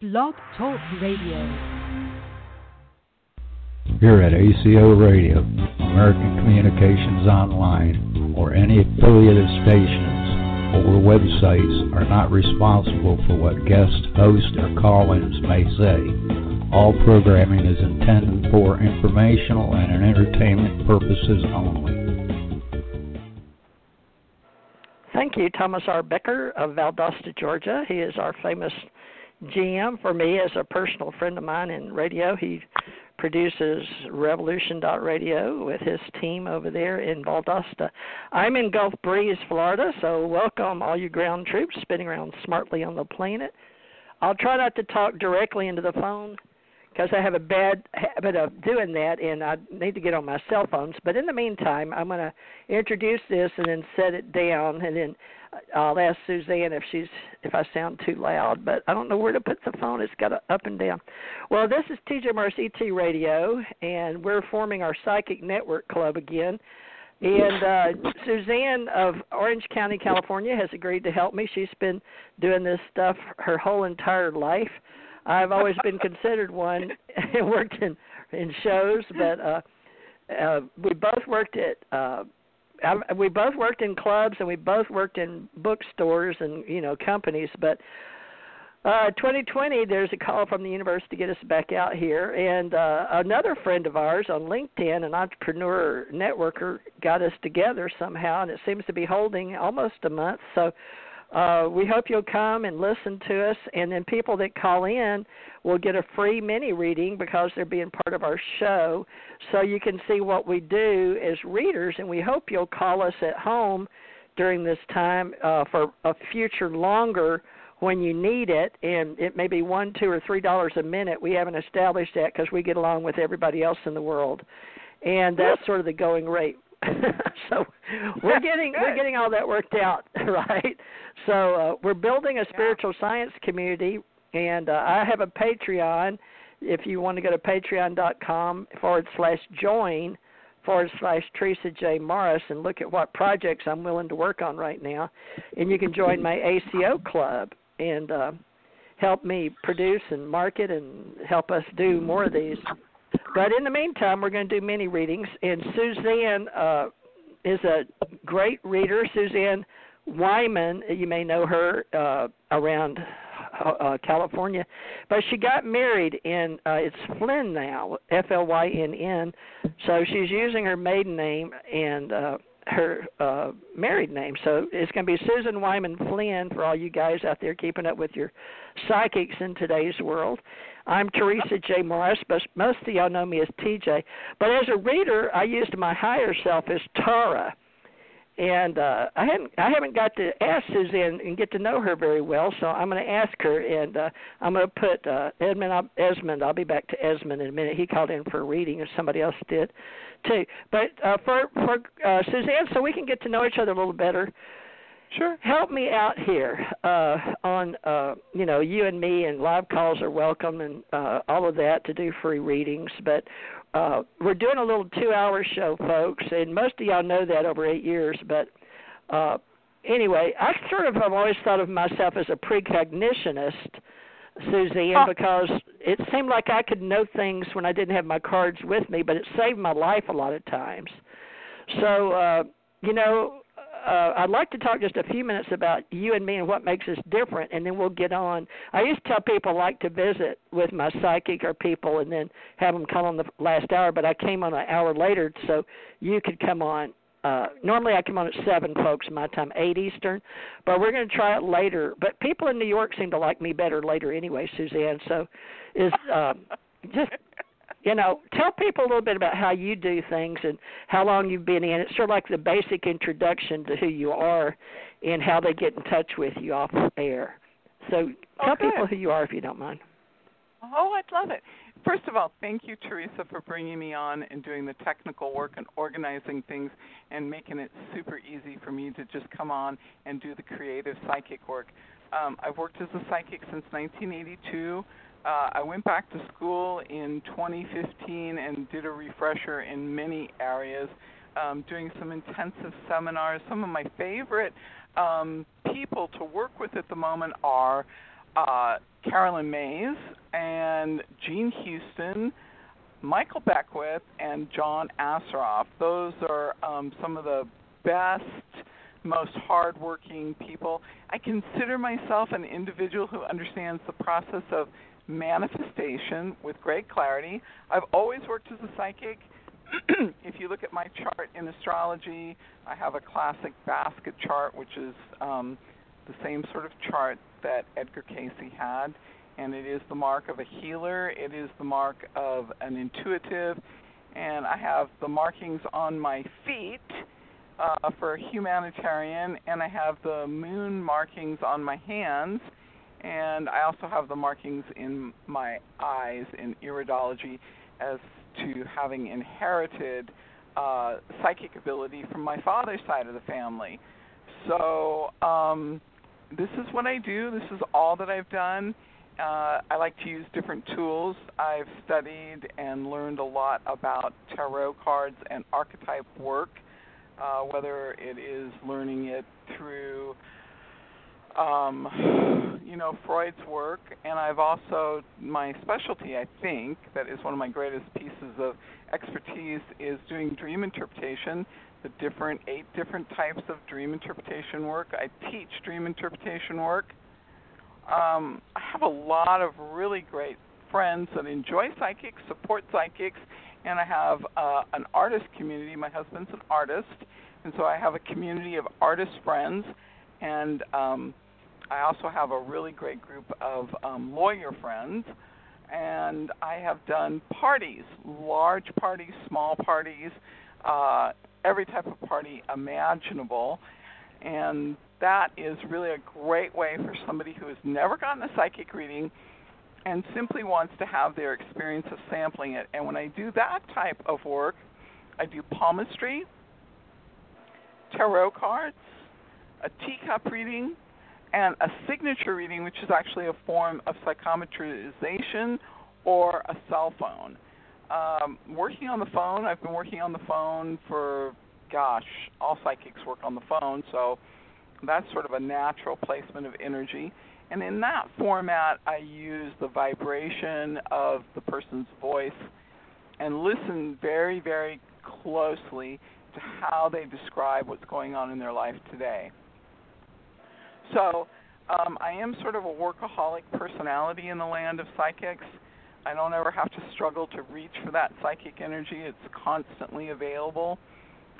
Blog Talk Radio. Here at ACO Radio, American Communications Online, or any affiliated stations or websites are not responsible for what guest hosts or call-ins may say. All programming is intended for informational and entertainment purposes only. Thank you, Thomas R. Becker of Valdosta, Georgia. He is our famous GM for me as a personal friend of mine in radio. He produces Revolution Radio with his team over there in Valdosta. I'm in Gulf Breeze, Florida, so welcome all you ground troops spinning around smartly on the planet. I'll try not to talk directly into the phone because I have a bad habit of doing that, and I need to get on my cell phones. But in the meantime, I'm going to introduce this and then set it down, and then I'll ask Suzanne if she's if I sound too loud, but I don't know where to put the phone. It's got a up and down. Well, this is TJ Morris ET Radio, and we're forming our Psychic Network Club again. And uh, Suzanne of Orange County, California, has agreed to help me. She's been doing this stuff her whole entire life. I've always been considered one and worked in in shows, but uh, uh, we both worked at uh, I, we both worked in clubs and we both worked in bookstores and you know companies but uh 2020 there's a call from the universe to get us back out here. And uh another friend of ours on linkedin an entrepreneur networker got us together somehow and it seems to be holding almost a month. So uh, we hope you'll come and listen to us, and then people that call in will get a free mini reading because they're being part of our show. So you can see what we do as readers, and we hope you'll call us at home during this time uh, for a future longer when you need it, and it may be one, two, or three dollars a minute. We haven't established that because we get along with everybody else in the world, and that's sort of the going rate. so we're getting we're getting all that worked out, right? So uh, we're building a spiritual yeah. science community, and uh, I have a Patreon. If you want to go to patreon.com forward slash join forward slash Theresa J Morris and look at what projects I'm willing to work on right now, and you can join my ACO club and uh, help me produce and market and help us do more of these but in the meantime, we're going to do many readings, and Suzanne uh, is a great reader. Suzanne Wyman, you may know her uh, around uh, California, but she got married in uh, it's Flynn now, F L Y N N. So she's using her maiden name and uh, her uh, married name. So it's going to be Susan Wyman Flynn for all you guys out there keeping up with your psychics in today's world. I'm Theresa J. Morris, but most of y'all know me as TJ. But as a reader, I used my higher self as Tara. And uh, I hadn't, I haven't got to ask Suzanne and get to know her very well, so I'm going to ask her, and uh, I'm going to put uh, Edmund, Esmond. I'll be back to Esmond in a minute. He called in for a reading, and somebody else did, too. But uh, for for uh, Suzanne, so we can get to know each other a little better. Sure. Help me out here uh, on uh, you know you and me and live calls are welcome and uh, all of that to do free readings, but uh, we're doing a little two-hour show, folks, and most of y'all know that over eight years. But uh, anyway, I sort of have always thought of myself as a precognitionist, Suzanne, oh. because it seemed like I could know things when I didn't have my cards with me, but it saved my life a lot of times. So, uh, you know, uh, I'd like to talk just a few minutes about you and me and what makes us different, and then we'll get on. I used to tell people I like to visit with my psychic or people, and then have them come on the last hour. But I came on an hour later, so you could come on. Uh, normally I come on at seven, folks, my time, eight Eastern, but we're going to try it later. But people in New York seem to like me better later anyway, Suzanne. So, is um, just you know, tell people a little bit about how you do things and how long you've been in. It's sort of like the basic introduction to who you are and how they get in touch with you off air. So tell okay. people who you are if you don't mind. Oh, I'd love it. First of all, thank you, Theresa, for bringing me on and doing the technical work and organizing things and making it super easy for me to just come on and do the creative psychic work. Um, I've worked as a psychic since 1982 uh, I went back to school in 2015 and did a refresher in many areas, um, doing some intensive seminars. Some of my favorite um, people to work with at the moment are uh, Caroline Myss and Jean Houston, Michael Beckwith, and John Assaraf. Those are um, some of the best, most hardworking people. I consider myself an individual who understands the process of manifestation with great clarity. I've always worked as a psychic. if you look at my chart in astrology, I have a classic basket chart, which is um, the same sort of chart that Edgar Cayce had, and it is the mark of a healer. It is the mark of an intuitive, and I have the markings on my feet uh, for a humanitarian, and I have the moon markings on my hands, and I also have the markings in my eyes in iridology as to having inherited uh, psychic ability from my father's side of the family. So um, this is what I do. This is all that I've done. Uh, I like to use different tools. I've studied and learned a lot about tarot cards and archetype work, uh, whether it is learning it through um, you know Freud's work, and I've also my specialty, I think, that is one of my greatest pieces of expertise is doing dream interpretation. The different eight different types of dream interpretation work. I teach dream interpretation work. Um, I have a lot of really great friends that enjoy psychics, support psychics, and I have uh, an artist community. My husband's an artist, and so I have a community of artist friends and um, I also have a really great group of um, lawyer friends, and I have done parties, large parties, small parties, uh, every type of party imaginable, and that is really a great way for somebody who has never gotten a psychic reading and simply wants to have their experience of sampling it. And when I do that type of work, I do palmistry, tarot cards, a teacup reading, and a signature reading, which is actually a form of psychometrization or a cell phone. Um, working on the phone, I've been working on the phone for, gosh, all psychics work on the phone, so that's sort of a natural placement of energy. And in that format, I use the vibration of the person's voice and listen very, very closely to how they describe what's going on in their life today. So um, I am sort of a workaholic personality in the land of psychics. I don't ever have to struggle to reach for that psychic energy. It's constantly available.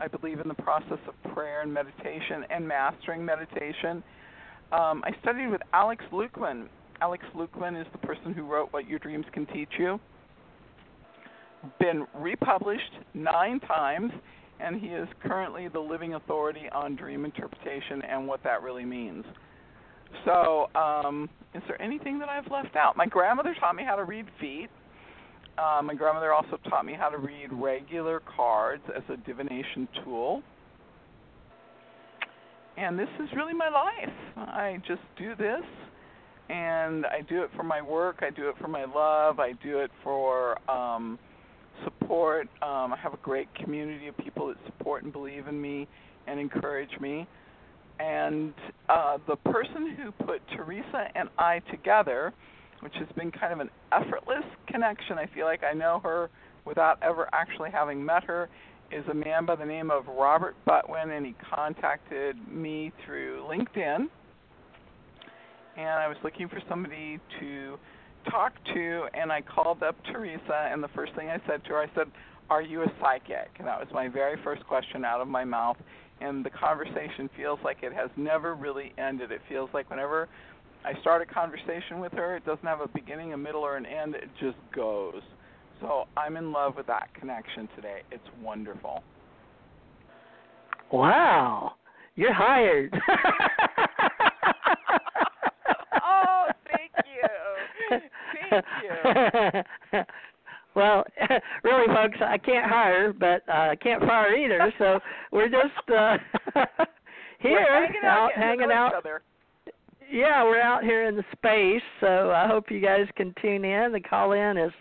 I believe in the process of prayer and meditation and mastering meditation. Um, I studied with Alex Lukeman. Alex Lukeman is the person who wrote What Your Dreams Can Teach You. Been republished nine times, and he is currently the living authority on dream interpretation and what that really means. So, um, is there anything that I've left out? My grandmother taught me how to read feet. Uh, my grandmother also taught me how to read regular cards as a divination tool. And this is really my life. I just do this, and I do it for my work. I do it for my love. I do it for um, support. Um, I have a great community of people that support and believe in me and encourage me and uh, the person who put Theresa and I together, which has been kind of an effortless connection, I feel like I know her without ever actually having met her, is a man by the name of Robert Butwin, and he contacted me through LinkedIn. And I was looking for somebody to talk to, and I called up Theresa, and the first thing I said to her, I said, Are you a psychic? And that was my very first question out of my mouth and the conversation feels like it has never really ended. It feels like whenever I start a conversation with her, it doesn't have a beginning, a middle, or an end. It just goes. So I'm in love with that connection today. It's wonderful. Wow, you're hired. oh, thank you. Thank you. Well, really, folks, I can't hire, but uh, I can't fire either. So we're just uh, here, we're hanging out, hanging out. Yeah, we're out here in the space. So I hope you guys can tune in. The call in is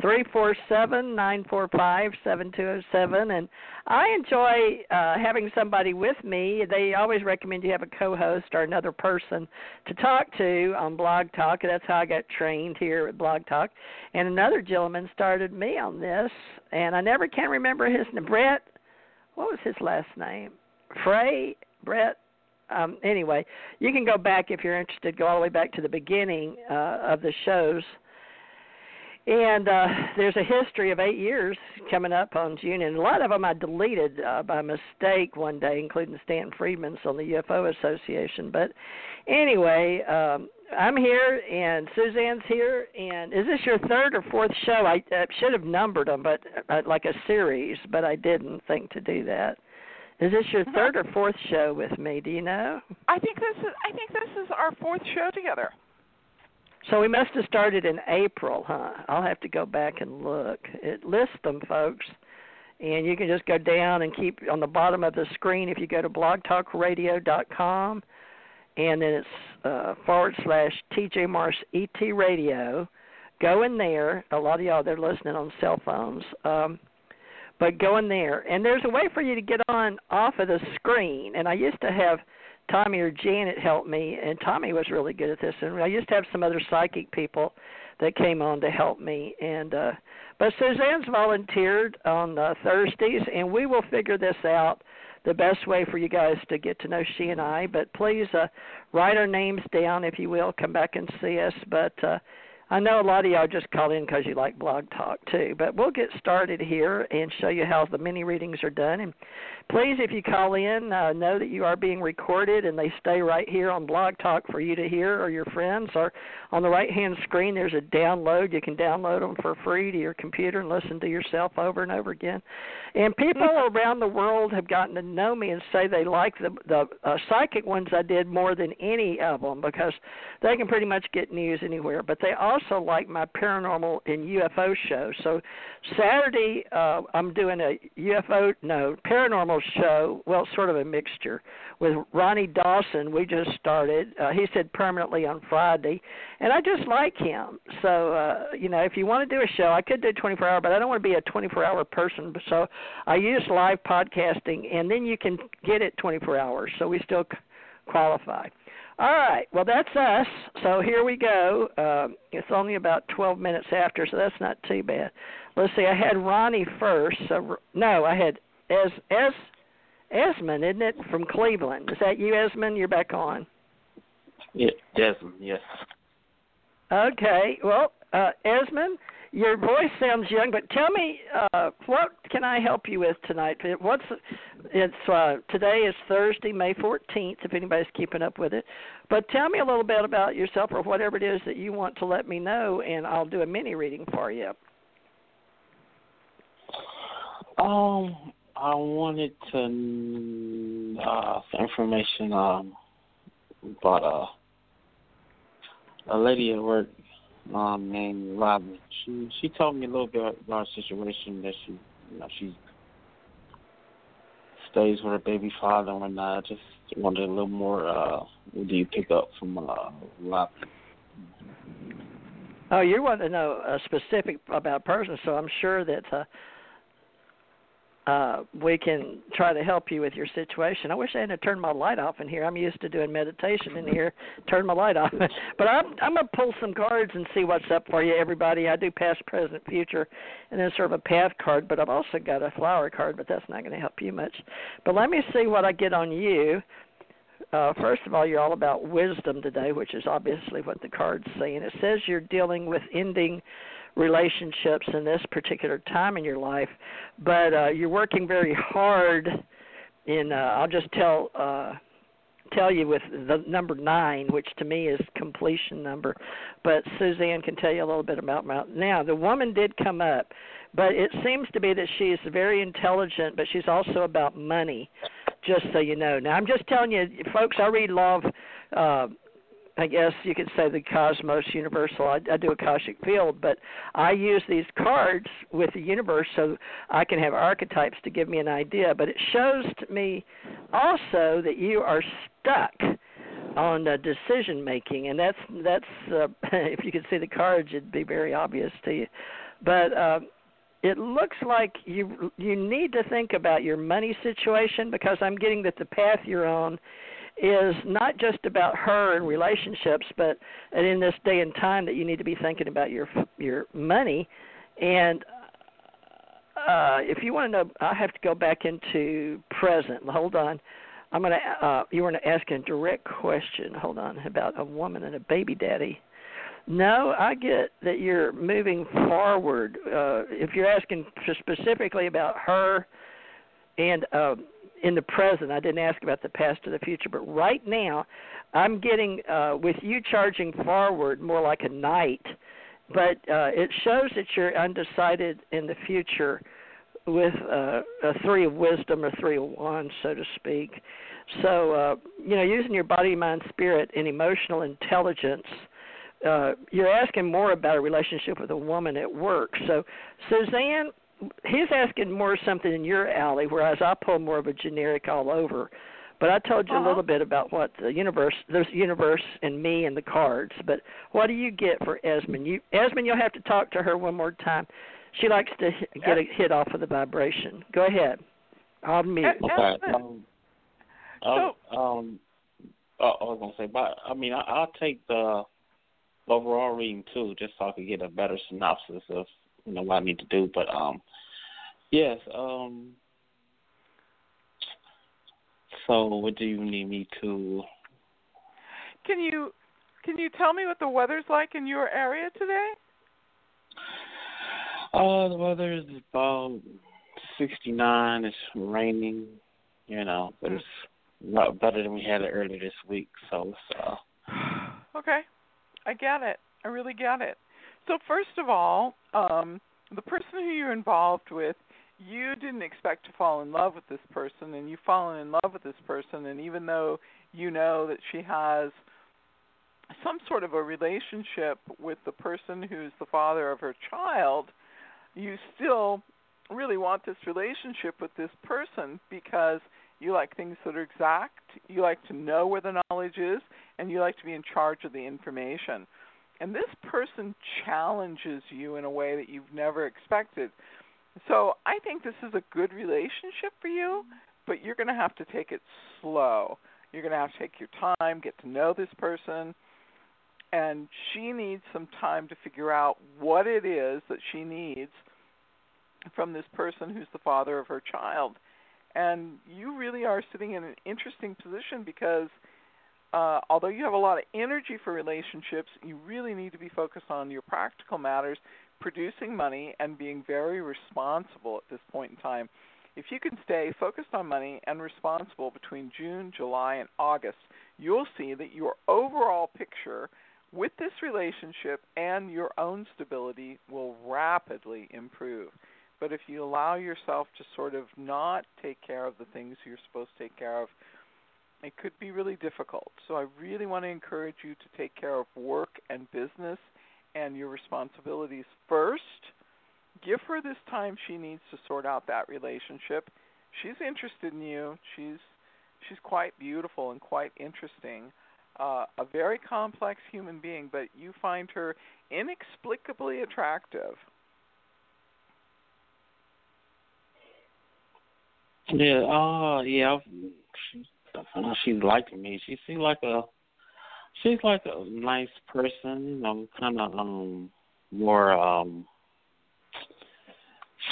three four seven nine four five seven two zero seven. And i enjoy uh having somebody with me. They always recommend you have a co-host or another person to talk to on blog talk. That's how i got trained here at blog talk. And another gentleman started me on this and i never can remember his name. Brett what was his last name? Frey? Brett? Um anyway you can go back if you're interested go all the way back to the beginning uh of the shows and uh, there's a history of eight years coming up on June, and a lot of them I deleted uh, by mistake one day, including Stan Friedman's on the UFO Association. But anyway, um, I'm here, and Suzanne's here. And is this your third or fourth show? I uh, should have numbered them, but uh, like a series, but I didn't think to do that. Is this your third or fourth show with me? Do you know? I think this is I think this is our fourth show together. So we must have started in April, huh? I'll have to go back and look. It lists them, folks. And you can just go down and keep on the bottom of the screen if you go to blogtalkradio.com and then it's uh, forward slash TJ Morris ET Radio. Go in there. A lot of y'all they're listening on cell phones. Um, but go in there and there's a way for you to get on off of the screen. And I used to have Tommy or Janet helped me, and Tommy was really good at this. And I used to have some other psychic people that came on to help me. And uh, but Suzanne's volunteered on uh, Thursdays, and we will figure this out the best way for you guys to get to know she and I. But please uh, write our names down if you will. Come back and see us. But uh, I know a lot of y'all just call in because you like Blog Talk too, but we'll get started here and show you how the mini readings are done. And please, if you call in, uh, know that you are being recorded and they stay right here on Blog Talk for you to hear or your friends. Or on the right hand screen, there's a download. You can download them for free to your computer and listen to yourself over and over again. And people around the world have gotten to know me and say they like the the uh, psychic ones I did more than any of them because they can pretty much get news anywhere. But they also like my paranormal and UFO show. So Saturday, uh, I'm doing a UFO no paranormal show. Well, sort of a mixture with Ronnie Dawson. We just started. Uh, he said permanently on Friday, and I just like him. So uh, you know, if you want to do a show, I could do 24 hour, but I don't want to be a 24 hour person. So I use live podcasting, and then you can get it 24 hours. So we still qualify. All right. Well, that's us. So here we go. Uh, it's only about 12 minutes after, so that's not too bad. Let's see. I had Ronnie first. So no, I had Es Es Esmond, isn't it, from Cleveland? Is that you, Esmond? You're back on. Yeah, Desmond. Yes. Okay. Well, uh, Esmond, your voice sounds young, but tell me, uh, what can I help you with tonight? What's it's uh, today is Thursday, May 14th. If anybody's keeping up with it, but tell me a little bit about yourself or whatever it is that you want to let me know, and I'll do a mini reading for you. Um, I wanted to uh some information um about uh a lady at work um named Robin. She she told me a little bit about a situation that she you know she stays with her baby father and whatnot. I just wanted a little more uh what do you pick up from uh Robin? Oh, you want to know a specific about person, so I'm sure that uh uh, we can try to help you with your situation. I wish I hadn't turned my light off in here. I'm used to doing meditation in here. Turn my light off, but I'm I'm gonna pull some cards and see what's up for you, everybody. I do past, present, future, and then sort of a path card. But I've also got a flower card, but that's not going to help you much. But let me see what I get on you. Uh, first of all, you're all about wisdom today, which is obviously what the card's saying. It says you're dealing with ending relationships in this particular time in your life, but uh, you're working very hard. In uh, I'll just tell uh, tell you with the number nine, which to me is completion number, but Suzanne can tell you a little bit about now. The woman did come up, but it seems to be that she's very intelligent, but she's also about money. Just so you know. Now I'm just telling you, folks. I read law of uh, I guess you could say the cosmos universal. I, I do a Akashic field, but I use these cards with the universe so I can have archetypes to give me an idea. But it shows to me also that you are stuck on uh, decision making, and that's that's uh, if you could see the cards, it'd be very obvious to you. but uh, it looks like you you need to think about your money situation because I'm getting that the path you're on is not just about her and relationships, but and in this day and time that you need to be thinking about your your money. And uh, if you want to know, I have to go back into present. Hold on. I'm going to. Uh, you want to ask a direct question. Hold on about a woman and a baby daddy. No, I get that you're moving forward. Uh, if you're asking specifically about her and uh, in the present, I didn't ask about the past or the future, but right now, I'm getting uh, with you charging forward more like a knight, but uh, it shows that you're undecided in the future with uh, a three of wisdom or three of wands, so to speak. So, uh, you know, using your body, mind, spirit, and emotional intelligence uh, you're asking more about a relationship with a woman at work. So, Suzanne, he's asking more something in your alley, whereas I pull more of a generic all over. But I told you uh-huh. a little bit about what the universe, there's universe and me and the cards. But what do you get for Esmond? You, Esmond, you'll have to talk to her one more time. She likes to get a hit off of the vibration. Go ahead. I'll mute. Okay. Um, so, um, uh, I was gonna say, but I mean, I, I'll take the overall reading too, just so I could get a better synopsis of you know what I need to do. But um, yes. Um, so what do you need me to? Can you can you tell me what the weather's like in your area today? Uh, the weather is about sixty nine. It's raining, you know, but it's a lot better than we had it earlier this week. So it's uh. Okay. I get it. I really get it. So first of all, um, the person who you're involved with, you didn't expect to fall in love with this person, and you've fallen in love with this person, and even though you know that she has some sort of a relationship with the person who's the father of her child, you still really want this relationship with this person because you like things that are exact, you like to know where the knowledge is, and you like to be in charge of the information. And this person challenges you in a way that you've never expected. So I think this is a good relationship for you, but you're going to have to take it slow. You're going to have to take your time, get to know this person, and she needs some time to figure out what it is that she needs from this person who's the father of her child. And you really are sitting in an interesting position because – uh, although you have a lot of energy for relationships, you really need to be focused on your practical matters, producing money, and being very responsible at this point in time. If you can stay focused on money and responsible between June, July, and August, you'll see that your overall picture with this relationship and your own stability will rapidly improve. But if you allow yourself to sort of not take care of the things you're supposed to take care of it could be really difficult. So I really want to encourage you to take care of work and business and your responsibilities first. Give her this time she needs to sort out that relationship. She's interested in you. She's she's quite beautiful and quite interesting. Uh, a very complex human being, but you find her inexplicably attractive. Yeah, uh, yeah, I know she's liking me. She seems like a she's like a nice person, you know, kind of um more um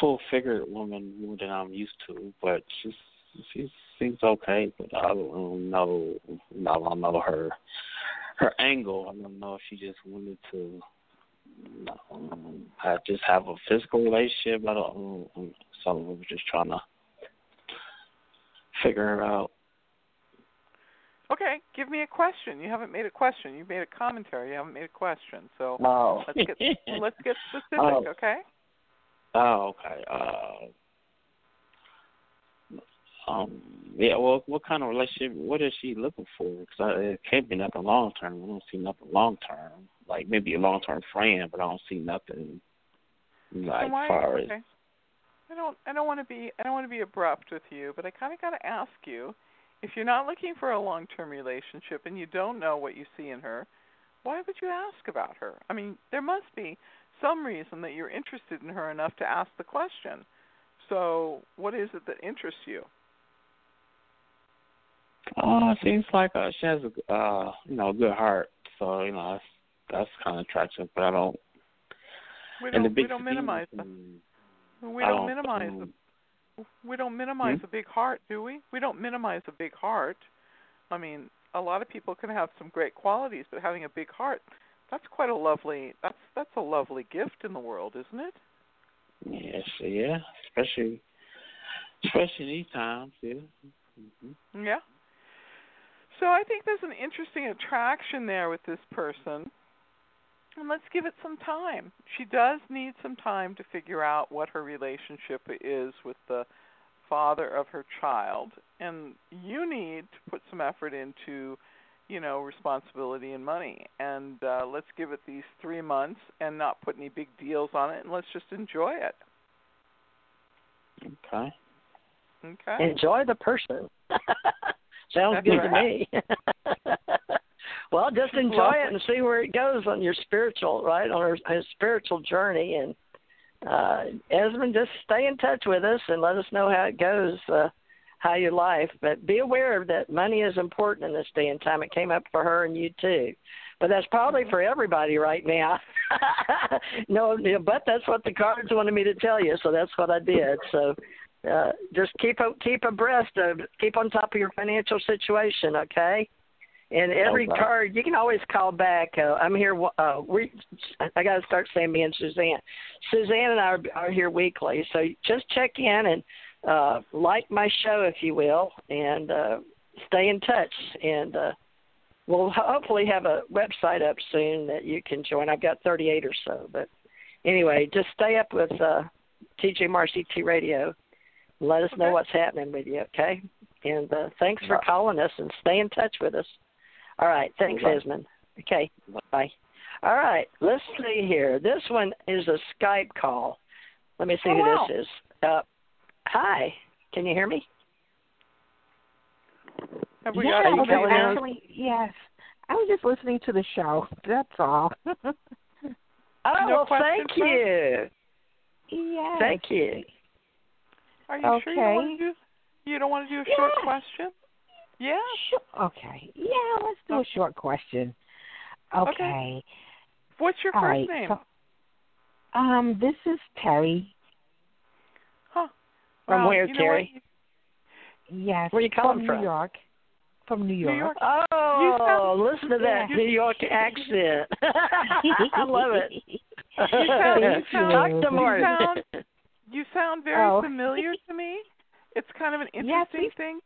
full figured woman more than I'm used to, but she's she seems okay. But I don't know, I don't know her her angle. I don't know if she just wanted to um, I just have a physical relationship. I don't. Um, so we're just trying to figure her out. Okay, give me a question. You haven't made a question. You made a commentary. You haven't made a question. So oh. let's get let's get specific. Oh. Okay. Oh, okay. Uh, um, yeah. Well, what kind of relationship? What is she looking for? Because it can't be nothing long term. I don't see nothing long term. Like maybe a long term friend, but I don't see nothing like why, far okay. as. I don't. I don't want to be. I don't want to be abrupt with you, but I kind of got to ask you if you're not looking for a long term relationship and you don't know what you see in her, why would you ask about her? I mean, there must be some reason that you're interested in her enough to ask the question. So, what is it that interests you? Oh, it seems like uh, she has a uh, you know, a good heart. So you know, that's that's kind of attractive. But I don't. We don't we don't minimize them. we don't don't, minimize um, the we don't minimize Hmm? a big heart, do we? We don't minimize a big heart. I mean, a lot of people can have some great qualities, but having a big heart, that's quite a lovely that's that's a lovely gift in the world, isn't it? Yes, yeah, especially especially these times. Yeah. hmm Yeah. So I think there's an interesting attraction there with this person. And let's give it some time. She does need some time to figure out what her relationship is with the father of her child. And you need to put some effort into, you know, responsibility and money. And uh, let's give it these three months and not put any big deals on it and let's just enjoy it. Okay. Okay? Enjoy the person. Sounds That's good to me. well, just enjoy lovely. it and see where it goes on your spiritual, right, on his spiritual journey. And uh, Esmond, just stay in touch with us and let us know how it goes, uh, how your life. But be aware that money is important in this day and time. It came up for her and you too. But that's probably for everybody right now. no, but that's what the cards wanted me to tell you, so that's what I did. So uh, just keep keep abreast of keep on top of your financial situation, okay? And every Okay. card you can always call back. Uh, I'm here. Uh, we I got to start saying me and Suzanne. Suzanne and I are, are here weekly, so just check in and uh, like my show if you will, and uh, stay in touch. And uh, we'll hopefully have a website up soon that you can join. I've got 38 or so, but anyway, just stay up with uh, TJ Morris ET Radio. Let us know Okay. what's happening with you, okay? And uh, thanks for calling us and stay in touch with us. All right, thanks, Right. Esmond. Okay, bye. All right, let's see here. This one is a Skype call. Let me see Oh, who wow. this is. Uh, hi, can you hear me? Have we yeah, got Are you I was calling in? actually yes. I was just listening to the show. That's all. Oh, No well, thank you. yes. Thank you. Are you sure you don't want to do you don't want to do a short question? Yeah. Sure. Okay. Yeah, let's do a short question. Okay. Okay. What's your All first right. name? So, um, this is Terry. huh. From Well, where, Terry? Yes. Where you calling from? from? New York. From New York. New York. Oh, sound- listen to that Yeah. New York accent. I love it. You sound- you sound- Talk to you sound- You sound very Oh. familiar to me. It's kind of an Yes, interesting we- thing.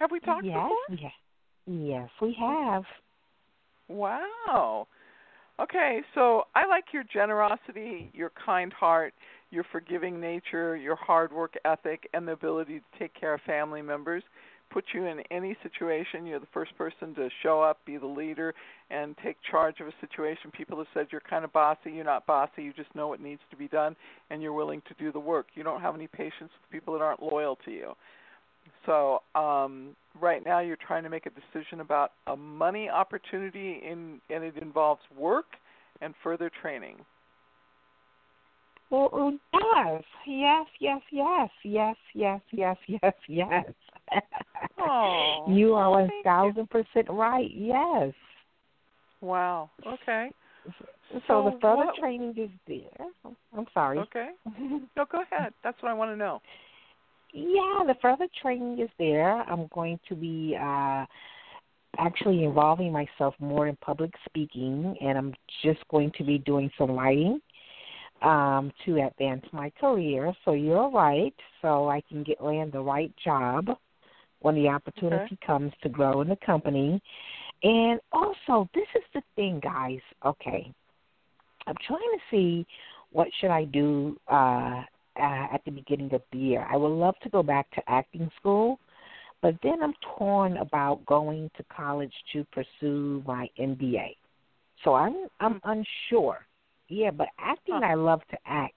Have we talked yes, before? yes. Yes, we have. Wow. Okay, so I like your generosity, your kind heart, your forgiving nature, your hard work ethic, and the ability to take care of family members. Put you in any situation, you're the first person to show up, be the leader, and take charge of a situation. People have said you're kind of bossy. You're not bossy. You just know what needs to be done, and you're willing to do the work. You don't have any patience with people that aren't loyal to you. So um, right now, you're trying to make a decision about a money opportunity, in, and it involves work and further training. Well, it does. Yes, yes, yes, yes, yes, yes, yes, yes. Oh, you are one thousand percent right. Yes. Wow. Okay. So, So the further what- training is there. I'm sorry. Okay. No, go ahead. That's what I want to know. Yeah, the further training is there. I'm going to be uh actually involving myself more in public speaking and I'm just going to be doing some writing um to advance my career. So you're right. So I can get land the right job when the opportunity comes to grow in the company. And also, this is the thing, guys. Okay. I'm trying to see what should I do uh uh, at the beginning of the year. I would love to go back to acting school, but then I'm torn about going to college to pursue my MBA. So I'm I'm unsure. Yeah, but acting Huh. I love to act.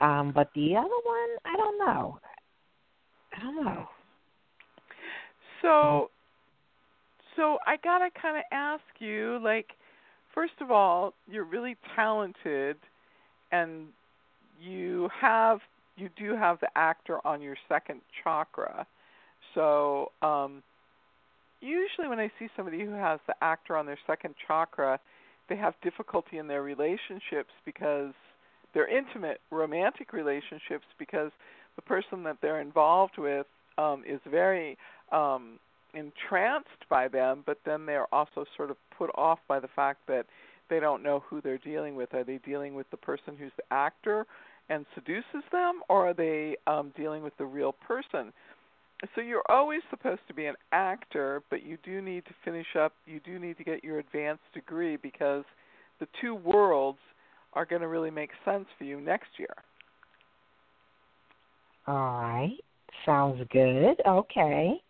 Um, but the other one, I don't know. I don't know. So, so I gotta kind of ask you, like, first of all, you're really talented, and you have you do have the actor on your second chakra. So um, usually when I see somebody who has the actor on their second chakra, they have difficulty in their relationships because they're intimate romantic relationships because the person that they're involved with um, is very um, entranced by them, but then they're also sort of put off by the fact that they don't know who they're dealing with. Are they dealing with the person who's the actor and seduces them, or are they um, dealing with the real person? So you're always supposed to be an actor, but you do need to finish up. You do need to get your advanced degree because the two worlds are going to really make sense for you next year. All right. Sounds good. Okay.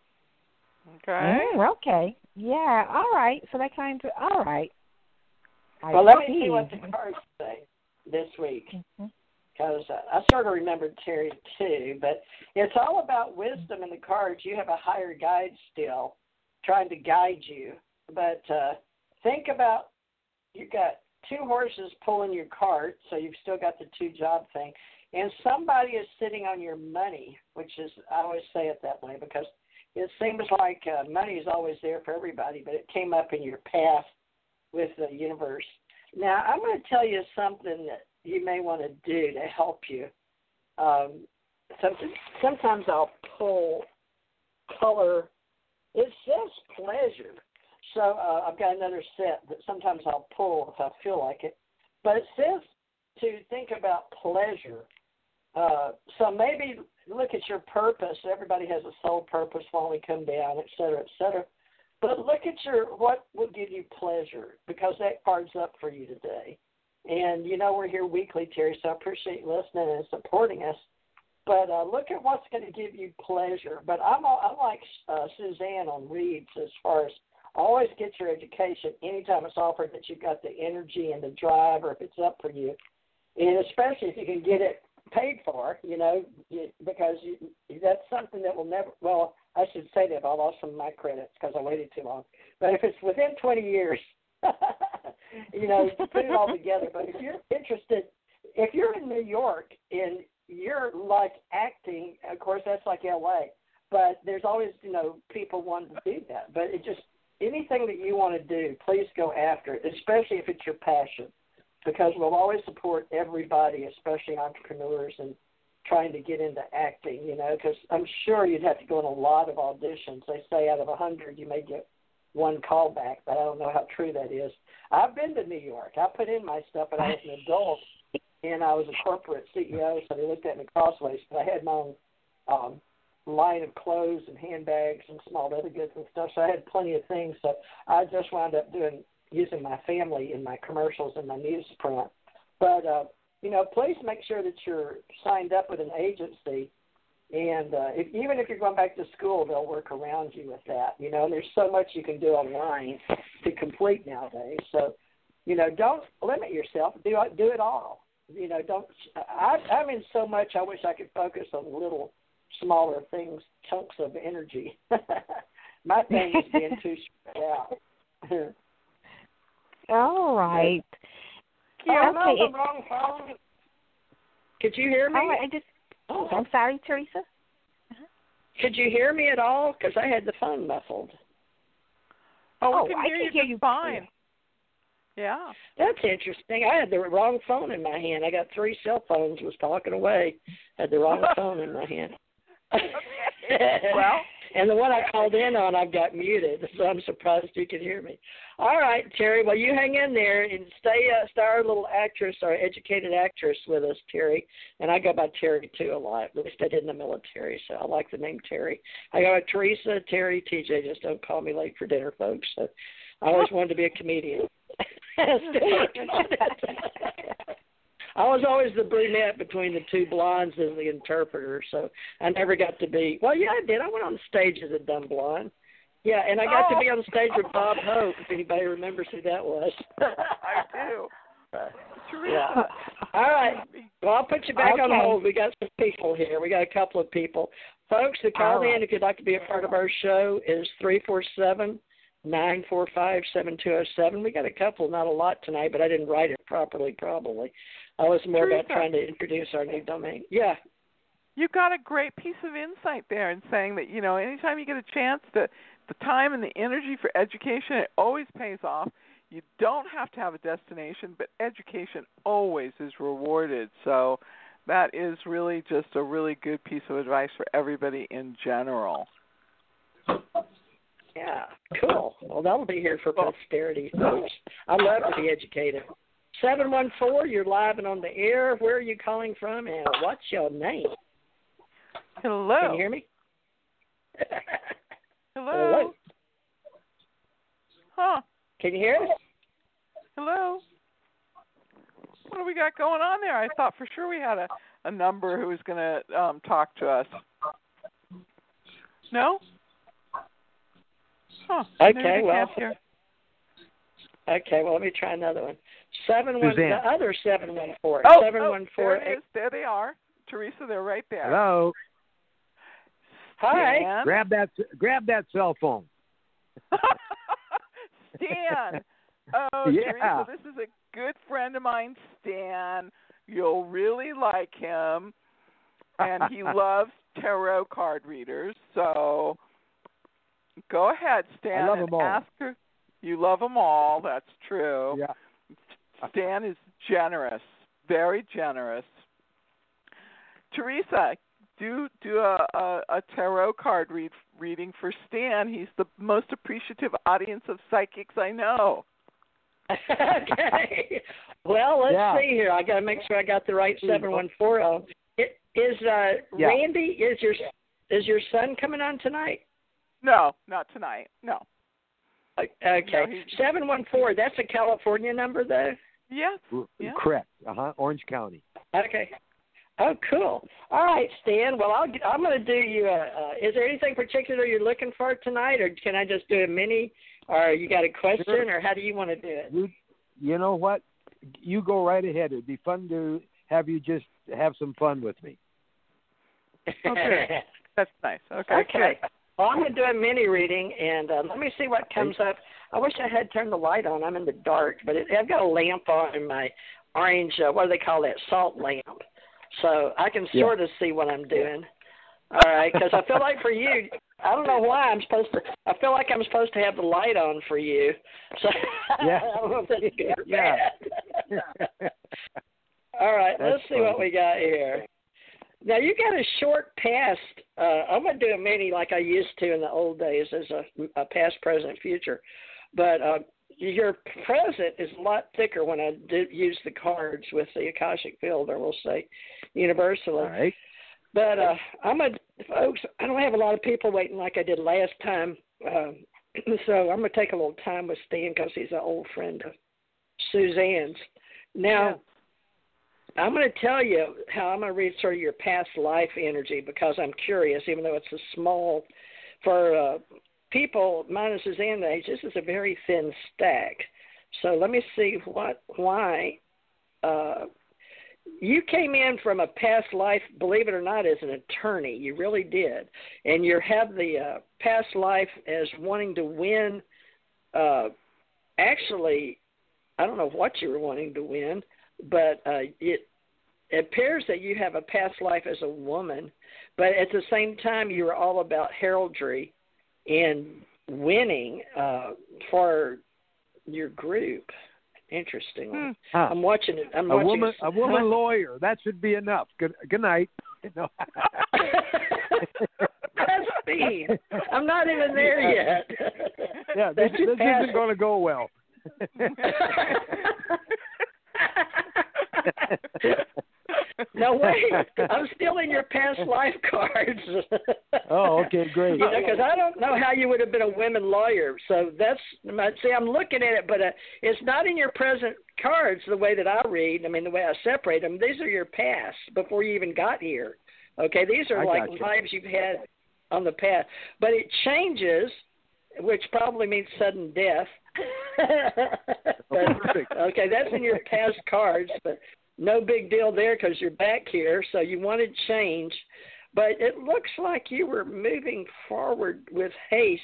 Okay. Mm, okay. Yeah. All right. So that kind of all right. I well, let me see. see what the cards say this week Mhm. Because uh, I sort of remembered Terry too. But it's all about wisdom in the cards. You have a higher guide still trying to guide you. But uh, think about you got two horses pulling your cart, so you've still got the two job thing. And somebody is sitting on your money, which is, I always say it that way because it seems like uh, money is always there for everybody, but it came up in your path with the universe. Now, I'm going to tell you something that you may want to do to help you. Um, something, sometimes I'll pull color. It says pleasure. So uh, I've got another set that sometimes I'll pull if I feel like it. But it says to think about pleasure. Uh, so maybe look at your purpose. Everybody has a soul purpose when we come down, et cetera, et cetera. But look at your what will give you pleasure because that card's up for you today. And you know we're here weekly, Terry, so I appreciate you listening and supporting us. But uh, look at what's going to give you pleasure. But I'm I'm like uh, Suzanne on reads as far as always get your education anytime it's offered that you've got the energy and the drive, or if it's up for you, and especially if you can get it paid for, you know, you, because you, that's something that will never. Well, I should say that I lost some of my credits because I waited too long. But if it's within 20 years, you know, put it all together. But if you're interested, if you're in New York and you're like acting, of course that's like LA. But there's always, you know, people wanting to do that. But it just anything that you want to do, please go after it, especially if it's your passion, because we'll always support everybody, especially entrepreneurs and trying to get into acting. You know, because I'm sure you'd have to go in a lot of auditions. They say out of a hundred, you may get one callback, but I don't know how true that is. I've been to New York. I put in my stuff, and I was an adult, and I was a corporate CEO, so they looked at me crossways. But I had my own um, line of clothes and handbags and small other goods and stuff. So I had plenty of things. So I just wound up doing using my family in my commercials and my newsprint. But uh, you know, please make sure that you're signed up with an agency. And uh, if, even if you're going back to school, they'll work around you with that. You know, and there's so much you can do online to complete nowadays. So, you know, don't limit yourself. Do do it all. You know, don't. I, I'm in so much. I wish I could focus on little smaller things, chunks of energy. My thing is being too spread out. All right. Yeah, I'm Okay. the wrong phone. Could you hear me? Right. I just. Oh, oh, I'm sorry, Theresa. Uh-huh. Could you hear me at all? Because I had the phone muffled. Oh, Oh, can I hear can you hear you fine. Yeah. That's interesting. I had the wrong phone in my hand. I got three cell phones. Was talking away. Had the wrong phone in my hand. Well. And the one I called in on, I've got muted, so I'm surprised you can hear me. All right, Terry. Well, you hang in there and stay, uh, stay our little actress, our educated actress, with us, Terry. And I go by Terry too a lot. At least I did in the military, so I like the name Terry. I go by Theresa, Terry, TJ. Just don't call me late for dinner, folks. So I always wanted to be a comedian. Still working on it. I was always the brunette between the two blondes as the interpreter, so I never got to be. Well, yeah, I did. I went on stage as a dumb blonde. Yeah, and I got to be on stage with Bob Hope. If anybody remembers who that was. I do. Yeah. All right. Well, I'll put you back on hold. We got some people here. We got a couple of people. Folks, the call All right. in if you'd like to be a part of our show is three four seven nine four five seven two zero seven. We got a couple, not a lot tonight, but I didn't write it properly. Probably, I was more about trying to introduce our new domain. Yeah, You got a great piece of insight there in saying that, you know, anytime you get a chance to the time and the energy for education, it always pays off. You don't have to have a destination, but education always is rewarded. So that is really just a really good piece of advice for everybody in general. Yeah, cool. Well, that'll be here for posterity, folks. I love to be educated. Seven one four, you're live and on the air. Where are you calling from, and what's your name? Hello. Can you hear me? Hello. Hello. Huh. Can you hear us? Hello. What do we got going on there? I thought for sure we had a a number who was going to um talk to us. No? Huh. Okay, well- can't. Okay, well let me try another one. Seven one Suzanne. the other seven one four. Oh, oh Seven oh, one four there it is. There they are. Theresa, they're right there. Hello. Hi. Stan. Grab that. Grab that cell phone. Stan. Oh, Yeah. Theresa, this is a good friend of mine, Stan. You'll really like him. And he loves tarot card readers. So go ahead, Stan, I love and 'em all. ask her. You love them all. That's true. Yeah. Stan is generous, very generous. Theresa, do do a, a, a tarot card read reading for Stan. He's the most appreciative audience of psychics I know. okay. Well, let's Yeah. see here. I got to make sure I got the right seven one four on. It- Is uh Yeah. Randy? Is your is your son coming on tonight? No, not tonight. No. O- Okay, seven one four. That's a California number, though. Yes. Yeah. Correct. Uh huh. Orange County. Okay. Oh, cool. All right, Stan. Well, I'll, I'm going to do you. A, uh, is there anything particular you're looking for tonight, or can I just do a mini? Or you got a question, Sure. or how do you want to do it? You, you know what? You go right ahead. It'd be fun to have you just have some fun with me. Okay. That's nice. Okay. Okay. Good. Well, I'm going to do a mini reading, and uh, let me see what comes up. I wish I had turned the light on. I'm in the dark, but it, I've got a lamp on in my orange. Uh, what do they call that? Salt lamp. So I can Yeah. sort of see what I'm doing. All right, because I feel like for you, I don't know why I'm supposed to. I feel like I'm supposed to have the light on for you. So Yeah. I don't know if that's good Yeah. All right, That's let's see what we got here. Now you got a short past. Uh, I'm gonna do a mini like I used to in the old days as a, a past, present, future, but uh, your present is a lot thicker when I do use the cards with the akashic field, or we'll say universally. All right. But uh, I'm a folks. I don't have a lot of people waiting like I did last time, um, so I'm gonna take a little time with Stan because he's an old friend of Suzanne's. Now, I'm going to tell you how I'm going to read sort of your past life energy because I'm curious, even though it's a small for uh, people mine and Suzanne's age. This is a very thin stack. So let me see what why. Uh, you came in from a past life, believe it or not, as an attorney. You really did, and you have the uh, past life as wanting to win. Uh, actually, I don't know what you were wanting to win, but uh, it, it appears that you have a past life as a woman, but at the same time, you were all about heraldry and winning uh, for your group. Interestingly, Hmm. Huh. I'm watching it. I'm A watching woman, a woman lawyer. That should be enough. Good, good night. No. That's me. I'm not even there yet. yeah, this, this isn't going to go well. no wait, I'm still in your past life cards. Oh, okay, great. You know, because I don't know how you would have been a women lawyer. So that's see, I'm looking at it, but uh, it's not in your present cards the way that I read. I mean, the way I separate them. These are your past before you even got here. Okay, these are I like gotcha. lives you've had on the past, but it changes, which probably means sudden death. But- Perfect. Okay, that's in your past cards, but no big deal there because you're back here. So you wanted change, but it looks like you were moving forward with haste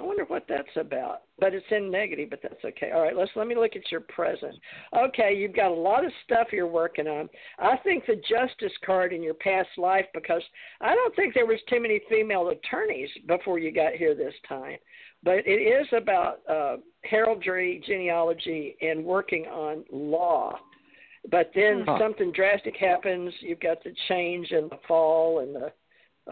I wonder what that's about. But it's in negative, but that's okay. All right, let's let me look at your present. Okay, you've got a lot of stuff you're working on. I think the justice card in your past life because I don't think there was too many female attorneys before you got here this time. But it is about uh, heraldry, genealogy, and working on law. But then huh. something drastic happens. You've got the change and the fall and the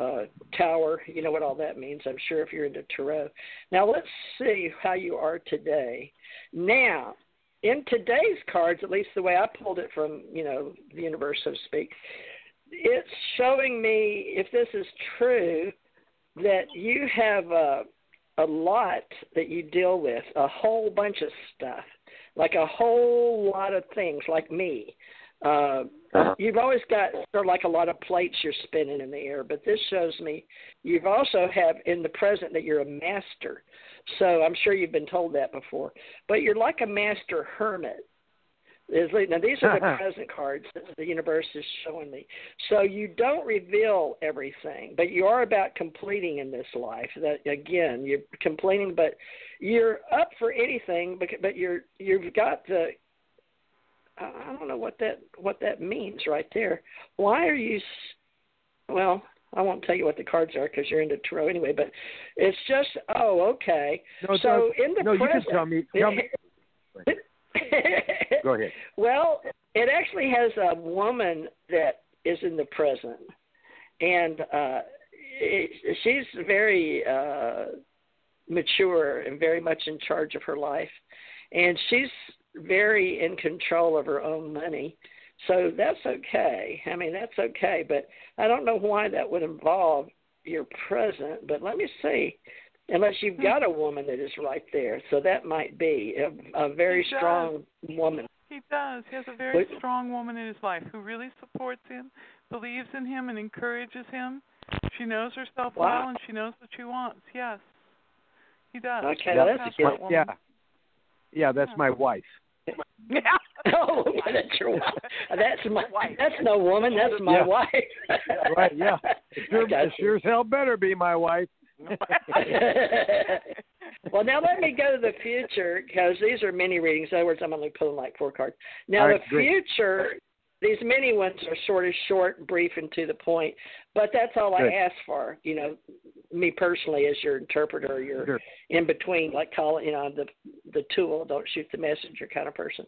uh, tower. You know what all that means, I'm sure, if you're into tarot. Now, let's see how you are today. Now, in today's cards, at least the way I pulled it from, you know, the universe, so to speak, it's showing me, if this is true, that you have a, a lot that you deal with, a whole bunch of stuff, like a whole lot of things, like me. Uh, uh-huh. You've always got sort of like a lot of plates you're spinning in the air, but this shows me you've also have in the present that you're a master. So I'm sure you've been told that before, but you're like a master hermit. Now these are the present cards that the universe is showing me. So you don't reveal everything, but you are about completing in this life. That again, you're completing, but you're up for anything. But but you're you've got the I don't know what that what that means right there. Why are you? Well, I won't tell you what the cards are because you're into tarot anyway. But it's just oh okay. No, so in the no, present, you can tell me. Tell me. Go ahead. Well, it actually has a woman that is in the present, and uh, it, she's very uh, mature and very much in charge of her life, and she's very in control of her own money. So that's okay. I mean, that's okay. But I don't know why that would involve your present. But let me see. Unless you've hmm. got a woman that is right there, so that might be a, a very strong woman. He does. He has a very but, strong woman in his life who really supports him, believes in him, and encourages him. She knows herself wow. well, and she knows what she wants. Yes, he does. Okay, yeah, that's, that's a good one. Yeah, yeah, that's my wife. Yeah. oh, that's your wife. That's my. Wife. That's no woman. That's my yeah. wife. right. Yeah. It sure, it sure as hell better be my wife. well, now let me go to the future because these are mini readings. In other words, I'm only pulling like four cards. Now, right, the future these mini ones are sort of short, brief, and to the point. But that's all Good. I ask for. You know, me personally as your interpreter, you're sure. in between, like call you know the the tool, don't shoot the messenger kind of person.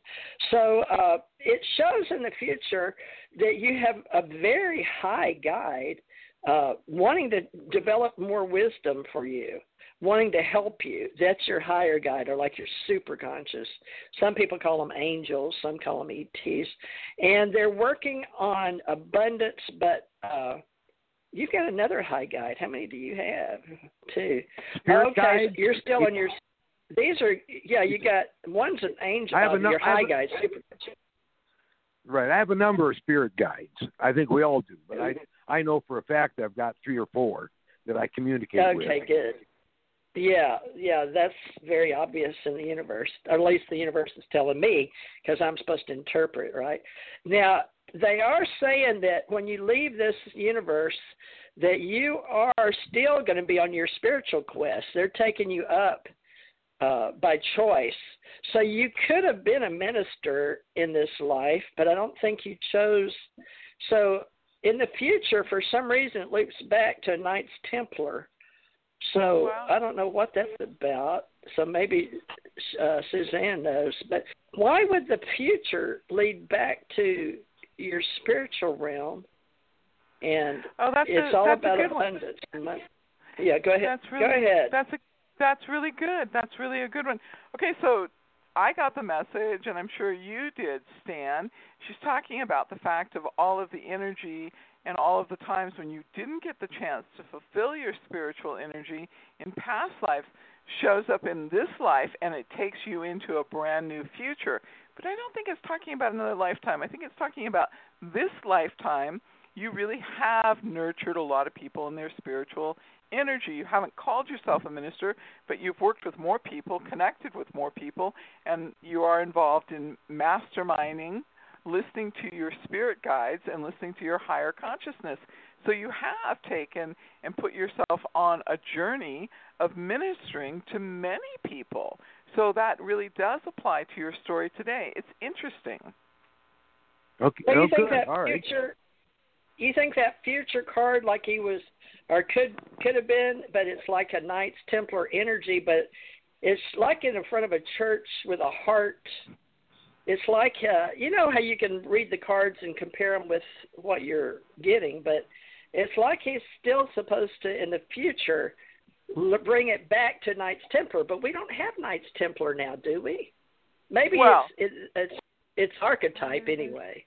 So uh, it shows in the future that you have a very high guide uh, wanting to develop more wisdom for you wanting to help you. That's your higher guide, or like your super conscious. Some people call them angels, some call them ETs, and they're working on abundance. But uh, you've got another high guide. How many do you have? Two. Spirit okay, guide. you're still in your. These are yeah. You got one's an angel. I have a, your high guide. Super. Right. I have a number of spirit guides. I think we all do, but I I know for a fact I've got three or four that I communicate okay, with. Okay, good. Yeah, yeah, that's very obvious in the universe. Or at least the universe is telling me because I'm supposed to interpret, right? Now, they are saying that when you leave this universe, that you are still going to be on your spiritual quest. They're taking you up uh, by choice. So you could have been a minister in this life, but I don't think you chose. So in the future, for some reason, it loops back to a Knights Templar so wow. I don't know what that's about. So maybe uh, Suzanne knows. But why would the future lead back to your spiritual realm? And oh, that's it's a, all that's about a good abundance. One. Yeah, go ahead. That's really, go ahead. That's a, that's really good. That's really a good one. Okay, so I got the message, and I'm sure you did, Stan. She's talking about the fact of all of the energy and all of the times when you didn't get the chance to fulfill your spiritual energy in past lives shows up in this life and it takes you into a brand new future. But I don't think it's talking about another lifetime. I think it's talking about this lifetime. You really have nurtured a lot of people in their spiritual energy. You haven't called yourself a minister, but you've worked with more people, connected with more people, and you are involved in masterminding listening to your spirit guides and listening to your higher consciousness. So you have taken and put yourself on a journey of ministering to many people. So that really does apply to your story today. It's interesting. Okay. So you oh, think good. that All right. future you think that future card like he was or could could have been, but it's like a Knights Templar energy, but it's like in front of a church with a heart. It's like uh, you know how you can read the cards and compare them with what you're getting, but it's like he's still supposed to in the future l- bring it back to Knights Templar, but we don't have Knights Templar now, do we? Maybe Well- it's it, it's it's archetype anyway.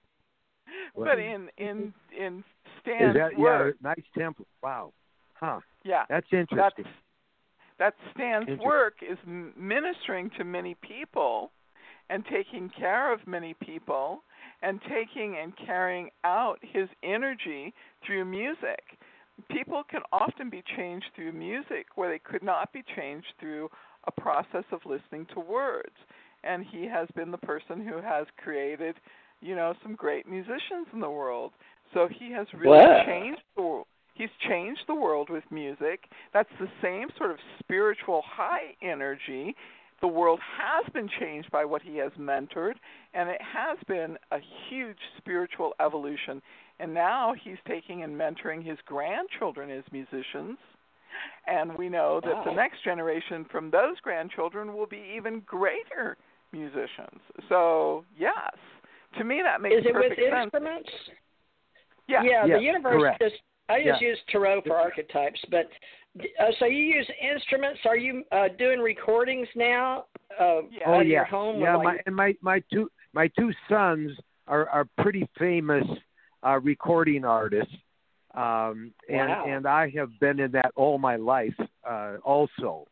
But in in in Stan's that yeah? work, Nice temple. Wow. Huh. yeah, That's that's interesting. that Stan's work is ministering to many people and taking care of many people and taking and carrying out his energy through music. People can often be changed through music where they could not be changed through a process of listening to words. And he has been the person who has created, you know, some great musicians in the world. So he has really Wow. changed the world. He's changed the world with music. That's the same sort of spiritual high energy. The world has been changed by what he has mentored, and it has been a huge spiritual evolution. And now he's taking and mentoring his grandchildren as musicians. And we know that the next generation from those grandchildren will be even greater musicians. So, yes, to me that makes Is it with sense. instruments? Yeah. Yeah, Yes, the universe correct. just I just Yeah. use tarot for archetypes, but uh, so you use instruments. Are you uh, doing recordings now? Uh, Yeah. Oh out of yeah, your home yeah. My like, and my my two my two sons are are pretty famous uh, recording artists, um, and Wow. and I have been in that all my life uh, also.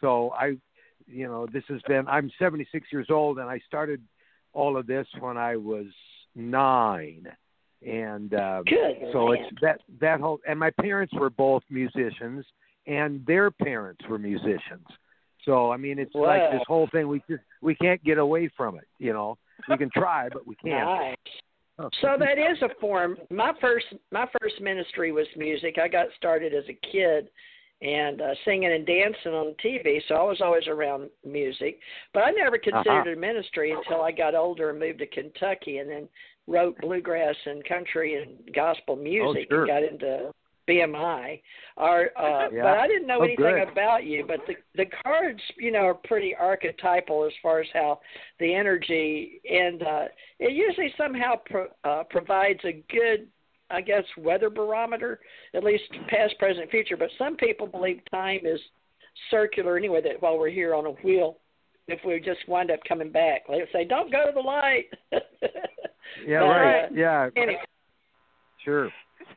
So I, you know, this has been. I'm 76 years old, and I started all of this when I was nine, and uh, good. so man. it's that that whole and my parents were both musicians and their parents were musicians so i mean it's like this whole thing we just we can't get away from it you know we can try but we can't Nice. So that is a form. My first my first ministry was music. I got started as a kid and uh, singing and dancing on TV, so I was always around music. But I never considered Uh-huh. a ministry until I got older and moved to Kentucky, and then wrote bluegrass and country and gospel music sure. and got into BMI. Or, uh, Yeah. But I didn't know Oh, anything good. about you. But the the cards, you know, are pretty archetypal as far as how the energy and uh, it usually somehow pro, uh, provides a good, I guess, weather barometer, at least past, present, future. But some people believe time is circular anyway. That while we're here on a wheel, if we just wind up coming back, they would say, "Don't go to the light." yeah But, right uh, yeah Anyway, sure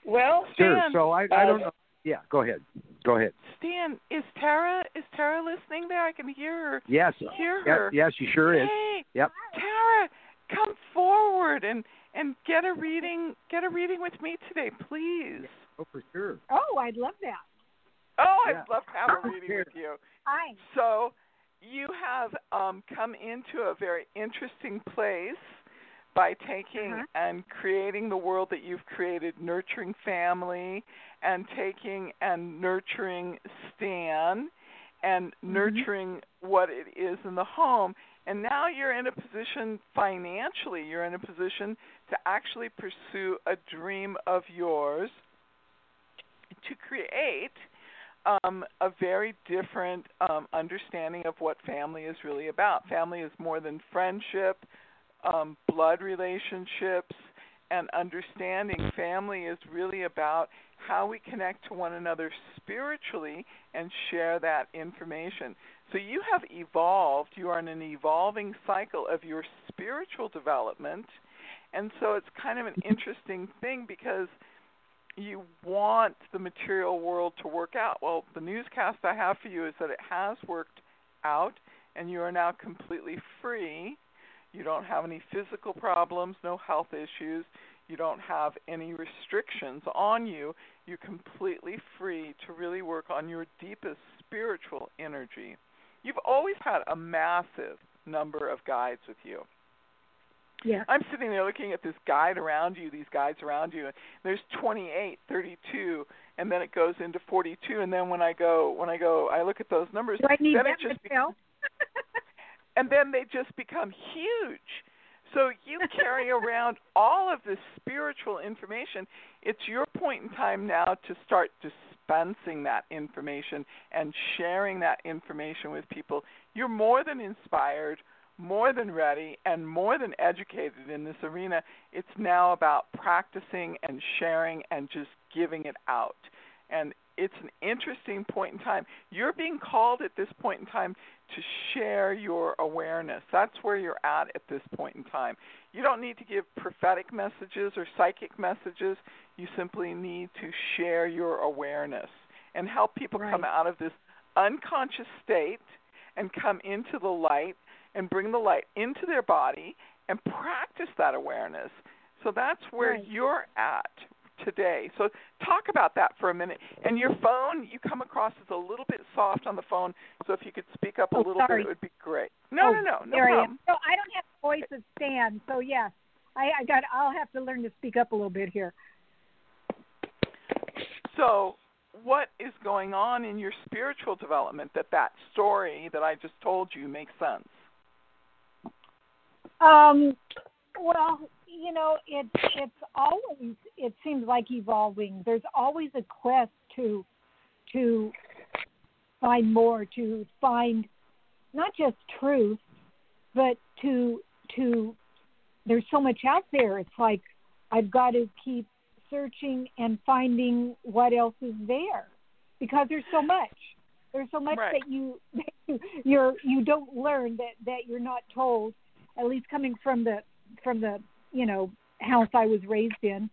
well, sure Stan, so i i don't know yeah go ahead go ahead Stan, is Tara is Tara listening there? I can hear her. yes Hear yeah, her. yes you sure is Hey, Yep. Tara, come forward and and get a reading get a reading with me today, please. oh for sure Oh, I'd love that. Oh, Yeah. I'd love to have a reading with you. Hi. So you have um, come into a very interesting place by taking Uh-huh. and creating the world that you've created, nurturing family, and taking and nurturing Stan, and nurturing what it is in the home. And now you're in a position financially, you're in a position to actually pursue a dream of yours to create um, a very different um, understanding of what family is really about. Family is more than friendship, um, blood relationships, and understanding. Family is really about how we connect to one another spiritually and share that information. So you have evolved, you are in an evolving cycle of your spiritual development. And so it's kind of an interesting thing because you want the material world to work out. Well, the newscast I have for you is that it has worked out and you are now completely free. You don't have any physical problems, no health issues. You don't have any restrictions on you. You're completely free to really work on your deepest spiritual energy. You've always had a massive number of guides with you. Yeah. I'm sitting there looking at this guide around you, these guides around you. And there's 28, 32, and then it goes into 42. And then when I go, when I go, I look at those numbers. Do I need then it just and then they just become huge. So you carry around all of this spiritual information. It's your point in time now to start dispensing that information and sharing that information with people. You're more than inspired, more than ready, and more than educated in this arena. It's now about practicing and sharing and just giving it out. And it's an interesting point in time. You're being called at this point in time to share your awareness. That's where you're at at this point in time. You don't need to give prophetic messages or psychic messages. You simply need to share your awareness and help people Right. come out of this unconscious state and come into the light and bring the light into their body and practice that awareness. So that's where Right. you're at today. So talk about that for a minute. And your phone, you come across as a little bit soft on the phone. So if you could speak up a Oh, little sorry. bit, it would be great. No, Oh, no, no, no there I am. So I don't have a voice of Stan, so yes, I, I got. I'll have to learn to speak up a little bit here. So what is going on in your spiritual development that that story that I just told you makes sense? Um, well, you know, it's it's always it seems like evolving. There's always a quest to to find more, to find not just truth, but to to there's so much out there. It's like I've got to keep searching and finding what else is there because there's so much. There's so much Right. that you you're you don't learn that that you're not told at least coming from the from the you know house I was raised in,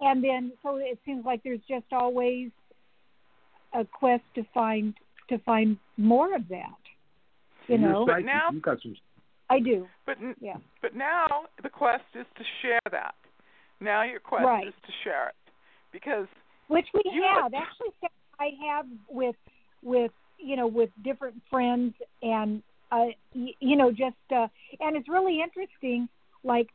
and then so it seems like there's just always a quest to find to find more of that. You And know, But now- you got some. I do. But Yeah. but now the quest is to share that. Now your quest Right. is to share it because which we You have know- actually I have with with you know with different friends and uh you know just uh and it's really interesting like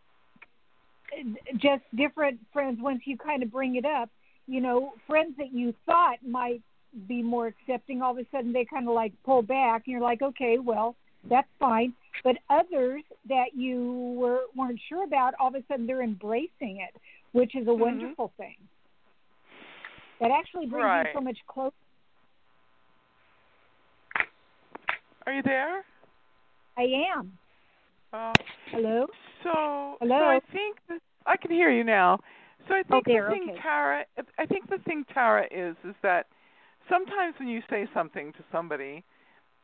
just different friends once you kind of bring it up you know friends that you thought might be more accepting all of a sudden they kind of like pull back and you're like okay well that's fine but others that you were weren't sure about all of a sudden they're embracing it which is a Mhm. wonderful thing that actually brings Right. you so much closer are you there? i am Oh. hello So, Hello? so I think that, I can hear you now. So I think Oh, there, the thing, okay. Tara, I think the thing, Tara, is is that sometimes when you say something to somebody,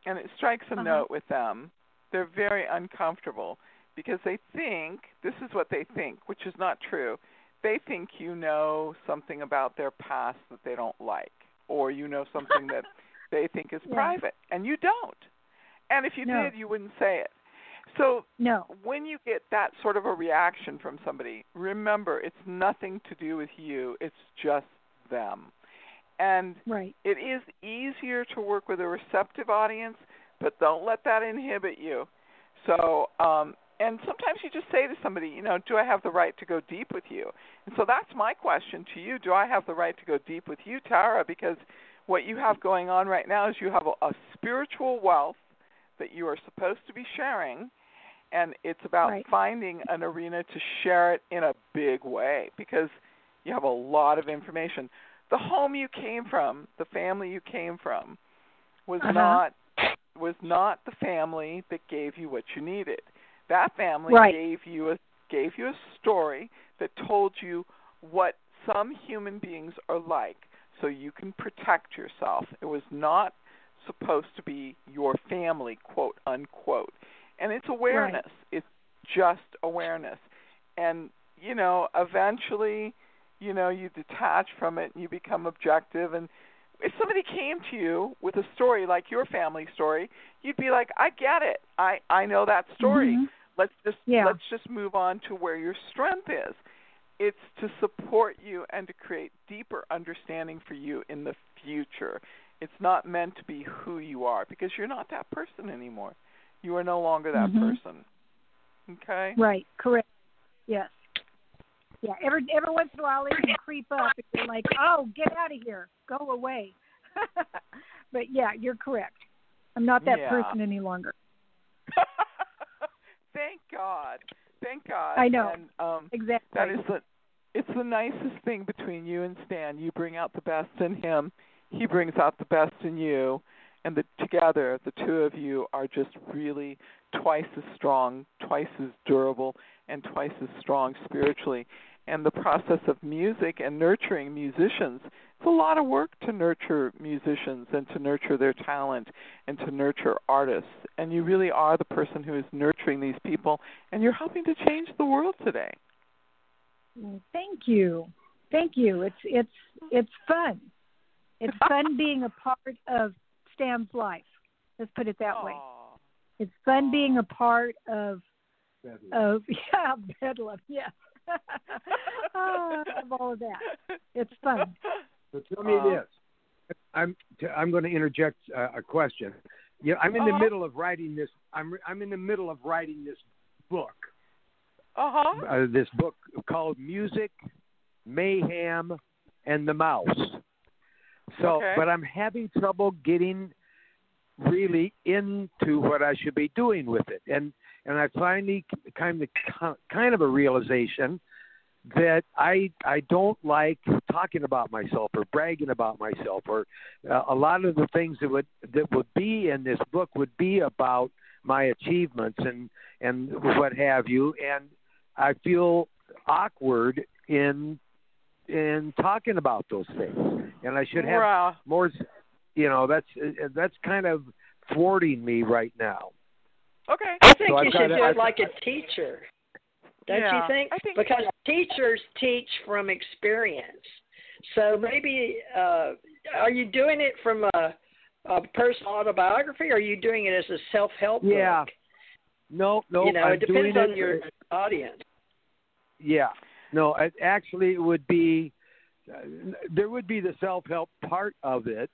and it strikes a Uh-huh. note with them, they're very uncomfortable because they think this is what they think, which is not true. They think you know something about their past that they don't like, or you know something that they think is Yeah. private, and you don't. And if you No. did, you wouldn't say it. So no when you get that sort of a reaction from somebody, remember it's nothing to do with you, it's just them. And right it is easier to work with a receptive audience, but don't let that inhibit you. So, um and sometimes you just say to somebody, you know, do I have the right to go deep with you? And so that's my question to you. Do I have the right to go deep with you, Tara? Because what you have going on right now is you have a, a spiritual wealth that you are supposed to be sharing and it's about Right. finding an arena to share it in a big way because you have a lot of information. The home you came from, the family you came from, was Uh-huh. not was not the family that gave you what you needed. That family Right. gave you a gave you a story that told you what some human beings are like so you can protect yourself. It was not supposed to be your family, quote unquote. And it's awareness. It's just awareness. And, you know, eventually, you know, you detach from it and you become objective and if somebody came to you with a story like your family story, you'd be like, I get it. I I know that story. Mhm. Let's just Yeah. let's just move on to where your strength is. It's to support you and to create deeper understanding for you in the future. It's not meant to be who you are because you're not that person anymore. You are no longer that Mhm. person. Okay? right correct Yes. Yeah. Every every once in a while, it can creep up, and you're like, "Oh, get out of here, go away." but yeah, you're correct. I'm not that Yeah. person any longer. Thank God. Thank God. I know. And um Exactly. that is the it's the nicest thing between you and Stan. You bring out the best in him. He brings out the best in you. And the together the two of you are just really twice as strong, twice as durable, and twice as strong spiritually. And the process of music and nurturing musicians, it's a lot of work to nurture musicians and to nurture their talent and to nurture artists. And you really are the person who is nurturing these people, and you're helping to change the world today. Thank you. Thank you. It's it's it's fun. It's fun being a part of Stan's life. Let's put it that way. It's fun being a part of of yeah, bedlam, yes. oh, of all of that. It's fun. So tell me Uh, this. I'm I'm going to interject uh, a question. Yeah, I'm in the Uh-huh. middle of writing this. I'm I'm in the middle of writing this book. Uh-huh. Uh, this book called Music, Mayhem, and the Mouse. So, Okay. but I'm having trouble getting really into what I should be doing with it, and and I finally kind of kind of a realization that I I don't like talking about myself or bragging about myself or uh, a lot of the things that would that would be in this book would be about my achievements and and what have you. And I feel awkward in in talking about those things and I should have Wow. more you know that's uh, that's kind of thwarting me right now Okay. I think So I've you should it- do I've- it like a teacher. Don't Yeah, you think? Think- Because teachers teach from experience. So maybe uh are you doing it from a, a personal autobiography or are you doing it as a self help Yeah. book? no no you know, I'm it depends on it, your audience. Yeah. No, it, actually, it would be uh, there would be the self help part of it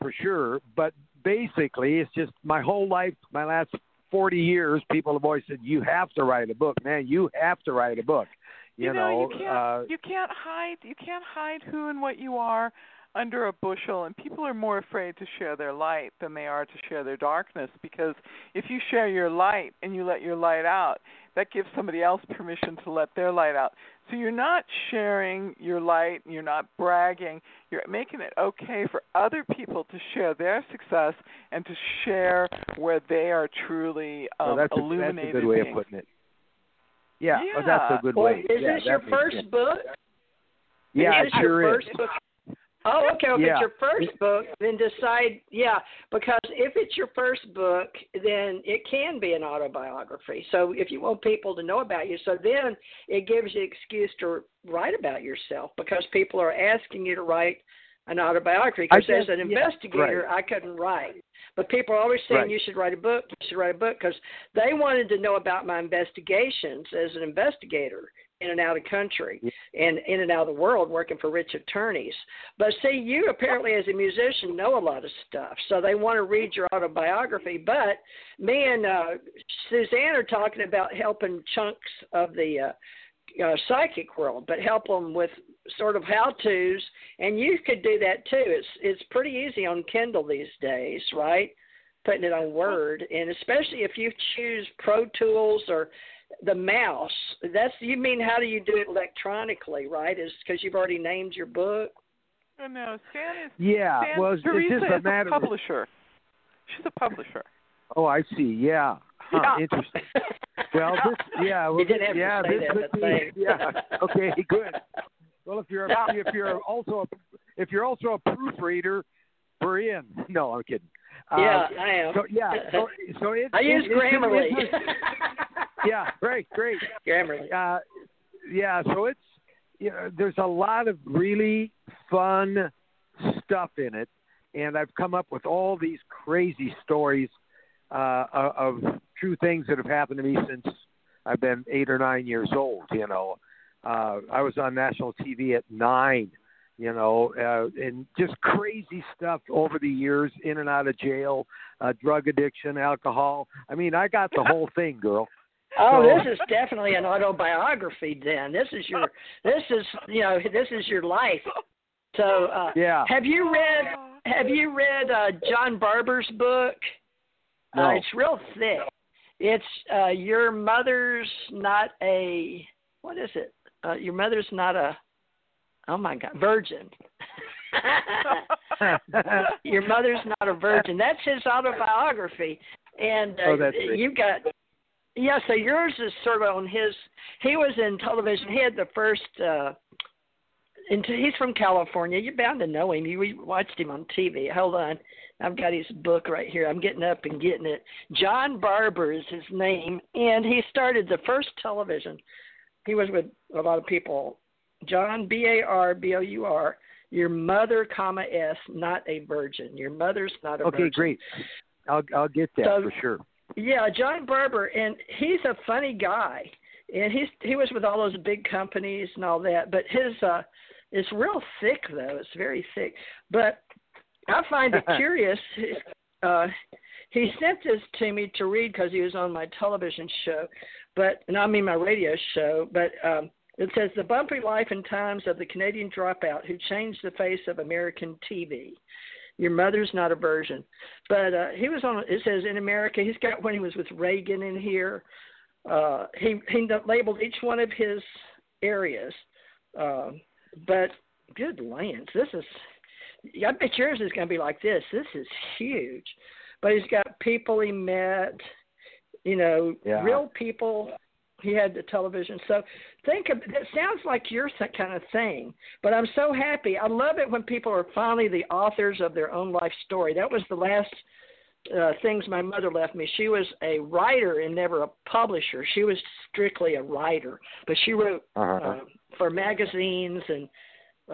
for sure, but basically, it's just my whole life, my last forty years, people have always said you have to write a book, man. You have to write a book. You, know, you can't uh, you can't hide you can't hide who and what you are under a bushel and people are more afraid to share their light than they are to share their darkness because if you share your light and you let your light out that gives somebody else permission to let their light out so you're not sharing your light you're not bragging you're making it okay for other people to share their success and to share where they are truly um, well, that's, a, that's a good way of putting it. Yeah, oh, that's a good Well, way. is yeah, this your first sense. book? Yeah, is this sure your is. first book? Oh, okay. If Yeah. it's your first book, then decide. Yeah, because if it's your first book, then it can be an autobiography. So if you want people to know about you, so then it gives you an excuse to write about yourself because people are asking you to write an autobiography. Because as an yeah, investigator, I couldn't write. But people are always saying Right. you should write a book. You should write a book because they wanted to know about my investigations as an investigator in and out of country and in and out of the world working for rich attorneys. But see, you apparently as a musician know a lot of stuff, so they want to read your autobiography. But me and uh, Suzanne are talking about helping chunks of the uh, uh, psychic world, but help them with sort of how tos, and you could do that too. It's it's pretty easy on Kindle these days, right? Putting it on Word, and especially if you choose Pro Tools or the mouse. That's you mean how do you do it electronically, right? Is because you've already named your book. Oh, no, Stan is Yeah, Stan, well, it's, it's just a matter. a of- publisher. She's a publisher. Oh, I see. Yeah. Huh, Yeah. Interesting. Well, this, yeah, well, You didn't have to yeah, say this that, could be, thanks. yeah. Okay, good. Well, if you're a, if you're also a, if you're also a proofreader, we're in. No, I'm kidding. Uh, yeah, I am. So yeah, so so it. I it- use an Grammarly. interest- yeah, great, great. Grammarly. Uh, yeah, so it's you know, there's a lot of really fun stuff in it, and I've come up with all these crazy stories uh, of true things that have happened to me since I've been eight or nine years old. You know, uh, I was on national TV at nine. You know, uh, and just crazy stuff over the years, in and out of jail, uh, drug addiction, alcohol. I mean, I got the whole thing, girl. Oh, So- this is definitely an autobiography. Then this is your this is you know this is your life. So uh, Yeah. have you read have you read uh, John Barbour's book? No. Uh, it's real thick. It's uh, your mother's not a what is it? Uh, your mother's not a oh my god virgin. your mother's not a virgin. That's his autobiography, and uh, Oh, that's you've got yeah. So yours is sort of on his. He was in television. He had the first. uh and he's from California. You're bound to know him. You we watched him on TV. Hold on, I've got his book right here. I'm getting up and getting it. John Barbour is his name, and he started the first television. He was with a lot of people. John B A R B O U R. Your mother, comma S, not a virgin. Your mother's not a okay, virgin. Okay, great. I'll I'll get that So- for sure. Yeah, John Barbour, and he's a funny guy, and he's he was with all those big companies and all that. But his uh, it's real thick though. It's very thick. But I find it curious. Uh, he sent this to me to read because he was on my television show, but and I mean my radio show. But um, it says the bumpy life and times of the Canadian dropout who changed the face of American TV. Your mother's not a virgin, but uh, he was on. It says in America, he's got when he was with Reagan in here. Uh, he he labeled each one of his areas, uh, but good lands. This is. I bet yours is going to be like this. This is huge, but he's got people he met. You know, Yeah. real people. He had the television. So think of it sounds like your kind of thing but i'm so happy i love it when people are finally the authors of their own life story that was the last uh, things my mother left me she was a writer and never a publisher she was strictly a writer but she wrote Uh-huh. uh, for magazines and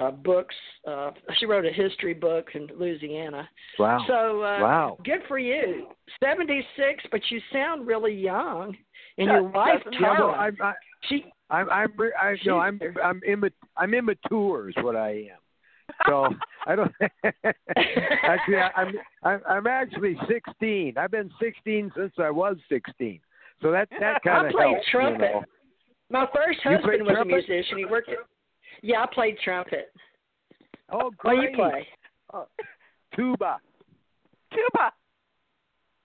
uh, books uh, she wrote a history book in louisiana Wow. so uh, wow. good for you 76 but you sound really young and your wife Tara, I'm I, she I'm I'm I, no, I'm I'm imma- I'm immature is what I am. So I don't actually I, I'm I'm I'm actually 16. I've been 16 since I was 16. So that that kind I of played helps. trumpet. You know. My first husband was trumpet? a musician. He worked. At, yeah, I played trumpet. Oh, oh great! What do you play? Oh. Tuba. Tuba.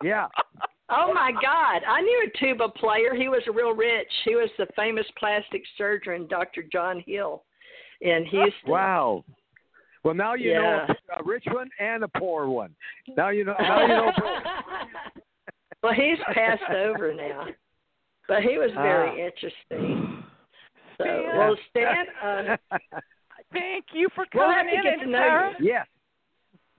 Yeah. Oh my God! I knew a tuba player. He was real rich. He was the famous plastic surgeon, Dr. John Hill, in Houston. Wow. Well, now you Yeah. know a rich one and a poor one. Now you know. Now you know. well, he's passed over now, but he was very Ah. interesting. So, Stan. well, Stan, uh, Thank you for We'll coming have to in, get to know Tara. yes.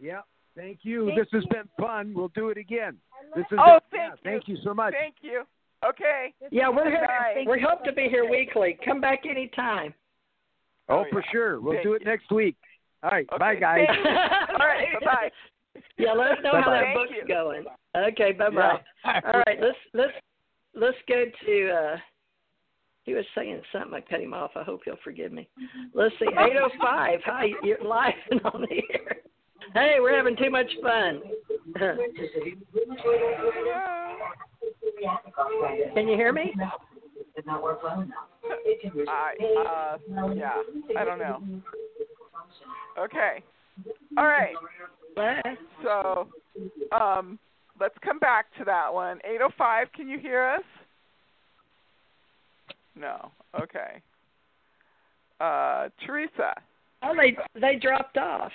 Yeah. Thank you. This has been fun. We'll do it again. This is Oh, yeah, thank you. thank you so much. Thank you. Okay. yeah, we're here. Bye. We hope to be here weekly. Come back anytime. Oh, Oh, for sure. We'll Thank do it you. next week. All right. Okay, Bye, guys. All right. Bye bye. Yeah, let us know how Bye-bye. that Thank book's you. going. Okay, bye bye. All right, let's let's let's go to. uh He was saying something. I cut him off. I hope he'll forgive me. Let's see. Eight oh five. Hi, you're live and on the air. Hey, we're having too much fun. Can you hear me? I uh yeah. I don't know. Okay. All right. So, um, let's come back to that one. 805, can you hear us? No. Okay. Uh, Theresa. Oh, they they dropped off.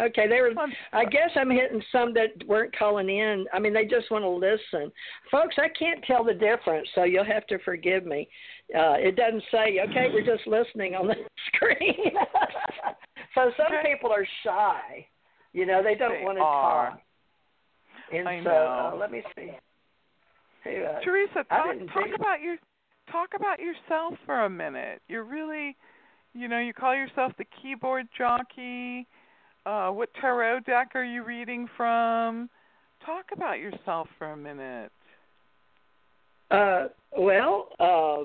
Okay, they were. I guess I'm hitting some that weren't calling in. I mean, they just want to listen, folks. I can't tell the difference, so you'll have to forgive me. Uh, it doesn't say, "Okay, we're just listening" on the screen. so some people are shy. You know, they don't They want to are. talk. And I so, know. Uh, let me see. Hey, uh, Theresa, talk talk about your talk about yourself for a minute. You're really, you know, you call yourself the keyboard jockey. Uh, what tarot deck are you reading from? Talk about yourself for a minute. Uh, well, uh,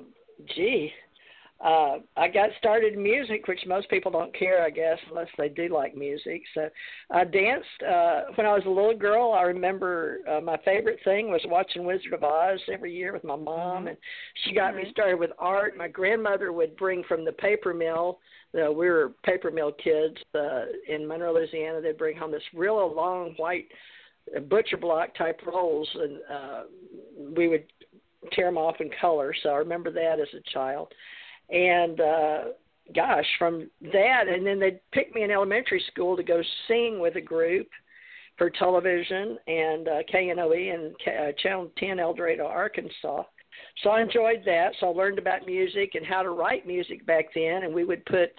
gee, uh, I got started in music, which most people don't care, I guess, unless they do like music. So I danced uh, when I was a little girl. I remember uh, my favorite thing was watching Wizard of Oz every year with my mom, Mhm. and she got me Mhm. started with art. My grandmother would bring from the paper mill. Uh, we were paper mill kids uh, in Monroe, Louisiana. They'd bring home this real long white uh, butcher block type rolls, and uh, we would tear them off in color. So I remember that as a child and uh gosh from that and then they'd pick me in elementary school to go sing with a group for television and uh knoe and uh, channel 10 el dorado arkansas so i enjoyed that so i learned about music and how to write music back then and we would put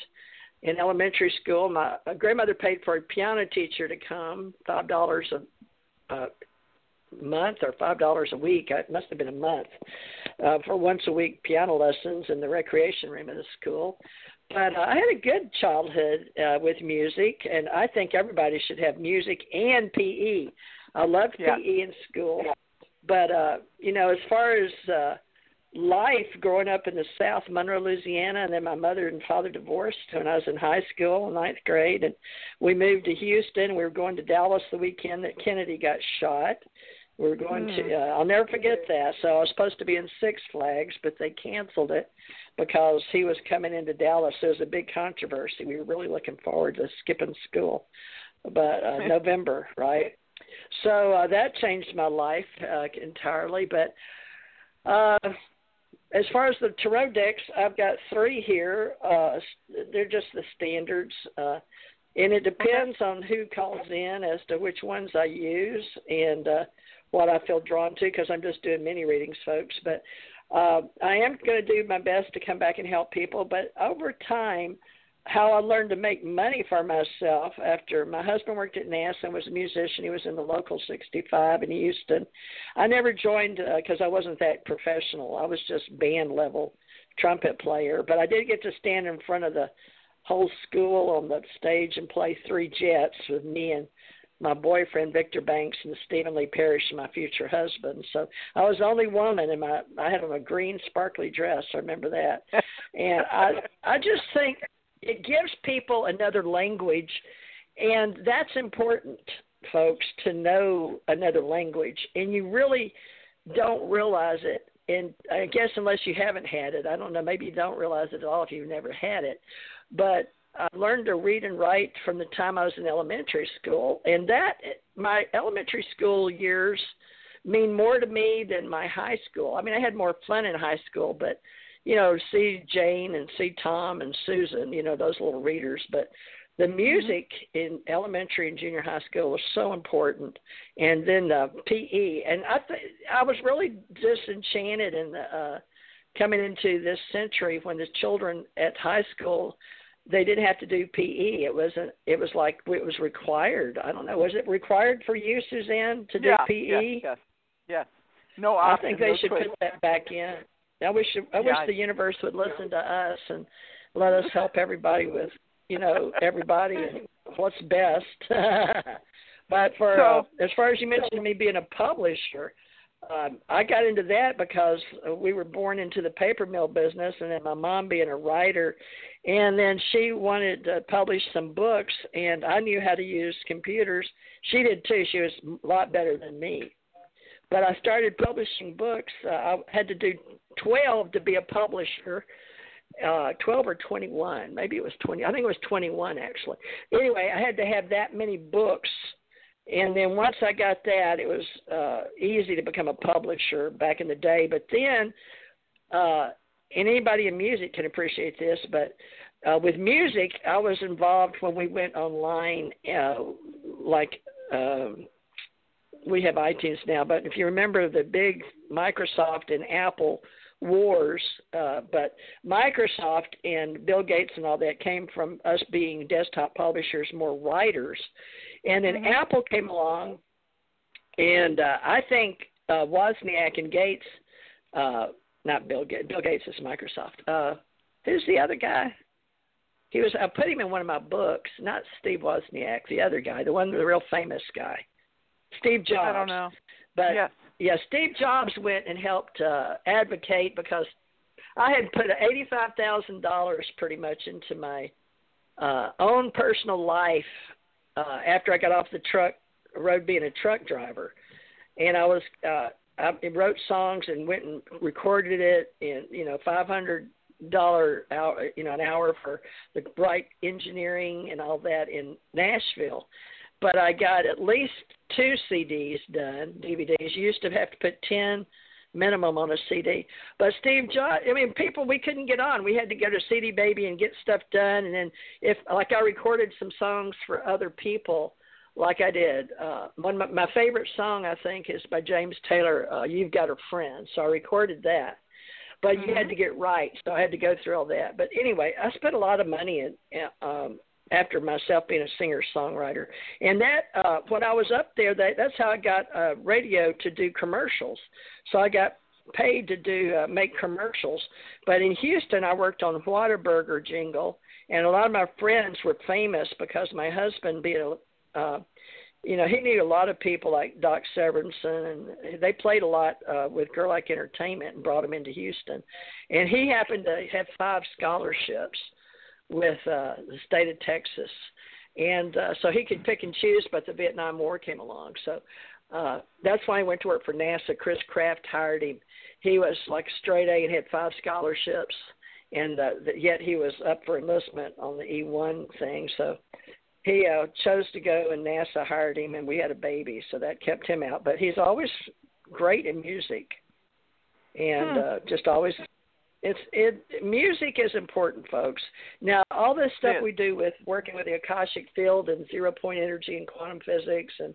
in elementary school my, my grandmother paid for a piano teacher to come five dollars a uh, month or five dollars a week. It must have been a month uh, for once a week piano lessons in the recreation room of the school. But uh, I had a good childhood uh, with music, and I think everybody should have music and PE. I loved Yeah. PE in school, but uh, you know, as far as uh, life growing up in the South, Monroe, Louisiana, and then my mother and father divorced when I was in high school, ninth grade, and we moved to Houston. We were going to Dallas the weekend that Kennedy got shot. We were going to. Hmm. Uh, I'll never forget that. So I was supposed to be in Six Flags, but they canceled it because he was coming into Dallas. There was a big controversy. We were really looking forward to skipping school, but uh, November, right? So uh, that changed my life uh, entirely. But uh, as far as the tarot decks, I've got three here. Uh, they're just the standards. Uh, and it depends on who calls in as to which ones I use and uh, what I feel drawn to because I'm just doing mini readings, folks. But uh, I am going to do my best to come back and help people. But over time, how I learned to make money for myself after my husband worked at NASA and was a musician. He was in the local 65 in Houston. I never joined because uh, I wasn't that professional. I was just band level trumpet player, but I did get to stand in front of the whole school on the stage and play three jets with me and my boyfriend Victor Banks and Stephen Lee Parrish my future husband. So I was the only woman and my I had on a green sparkly dress, I remember that. and I I just think it gives people another language and that's important folks to know another language and you really don't realize it and I guess unless you haven't had it, I don't know, maybe you don't realize it at all if you've never had it. But I learned to read and write from the time I was in elementary school, and that my elementary school years mean more to me than my high school. I mean, I had more fun in high school, but you know, see Jane and see Tom and Susan, you know, those little readers, but the music in elementary and junior high school was so important, and then the PE, and I th- I was really disenchanted in the uh, coming into this century when the children at high school they didn't have to do PE. It wasn't. It was like it was required. I don't know. Was it required for you, Suzanne, to do yeah, PE? Yes, yes, yes. No I option. think they no should choice. put that back in. I wish. I Yeah, wish I- the universe would listen to us and let us help everybody with, you know, everybody and what's best. but for uh, as far as you mentioned me being a publisher, um, I got into that because we were born into the paper mill business, and then my mom being a writer, and then she wanted to publish some books, and I knew how to use computers. She did too. She was a lot better than me. But I started publishing books. Uh, I had to do 12 to be a publisher. Uh, 12 or 21, maybe it was 20. I think it was 21 actually. Anyway, I had to have that many books and then once I got that, it was uh, easy to become a publisher back in the day. But then, uh, and anybody in music can appreciate this, but uh, with music, I was involved when we went online, uh, like. Um, we have iTunes now, but if you remember the big Microsoft and Apple wars, uh, but Microsoft and Bill Gates and all that came from us being desktop publishers, more writers. And then Apple came along, and uh, I think uh, Wozniak and Gates, uh, not Bill Gates, Bill Gates is Microsoft. Uh, who's the other guy? He was. I put him in one of my books. Not Steve Wozniak, the other guy, the one, the real famous guy, Steve Jobs. I don't know. But yes. yeah, Steve Jobs went and helped uh, advocate because I had put eighty five thousand dollars pretty much into my uh own personal life uh after I got off the truck road being a truck driver. And I was uh I wrote songs and went and recorded it in you know five hundred dollar hour you know an hour for the bright engineering and all that in Nashville. But I got at least two CDs done, DVDs. You used to have to put ten minimum on a CD. But Steve Jobs, I mean, people we couldn't get on. We had to go to CD Baby and get stuff done. And then if like I recorded some songs for other people, like I did. Uh, one of my, my favorite song I think is by James Taylor. Uh, You've Got a Friend. So I recorded that. But mm-hmm. you had mm-hmm. to get right, so I had to go through all that. But anyway, I spent a lot of money in, um, after myself being a singer songwriter. And that uh when I was up there that that's how I got uh radio to do commercials. So I got paid to do uh, make commercials. But in Houston I worked on Whataburger jingle and a lot of my friends were famous because my husband being a uh you know, he knew a lot of people like Doc Severinsen, and they played a lot uh, with Gerlach Entertainment and brought him into Houston. And he happened to have five scholarships with uh, the state of Texas, and uh, so he could pick and choose. But the Vietnam War came along, so uh, that's why he went to work for NASA. Chris Kraft hired him. He was like straight A and had five scholarships, and uh, yet he was up for enlistment on the E1 thing. So he uh, chose to go, and NASA hired him, and we had a baby, so that kept him out. But he's always great in music, and hmm. uh, just always it's it music is important, folks. Now all this stuff yeah. we do with working with the Akashic field and zero point energy and quantum physics and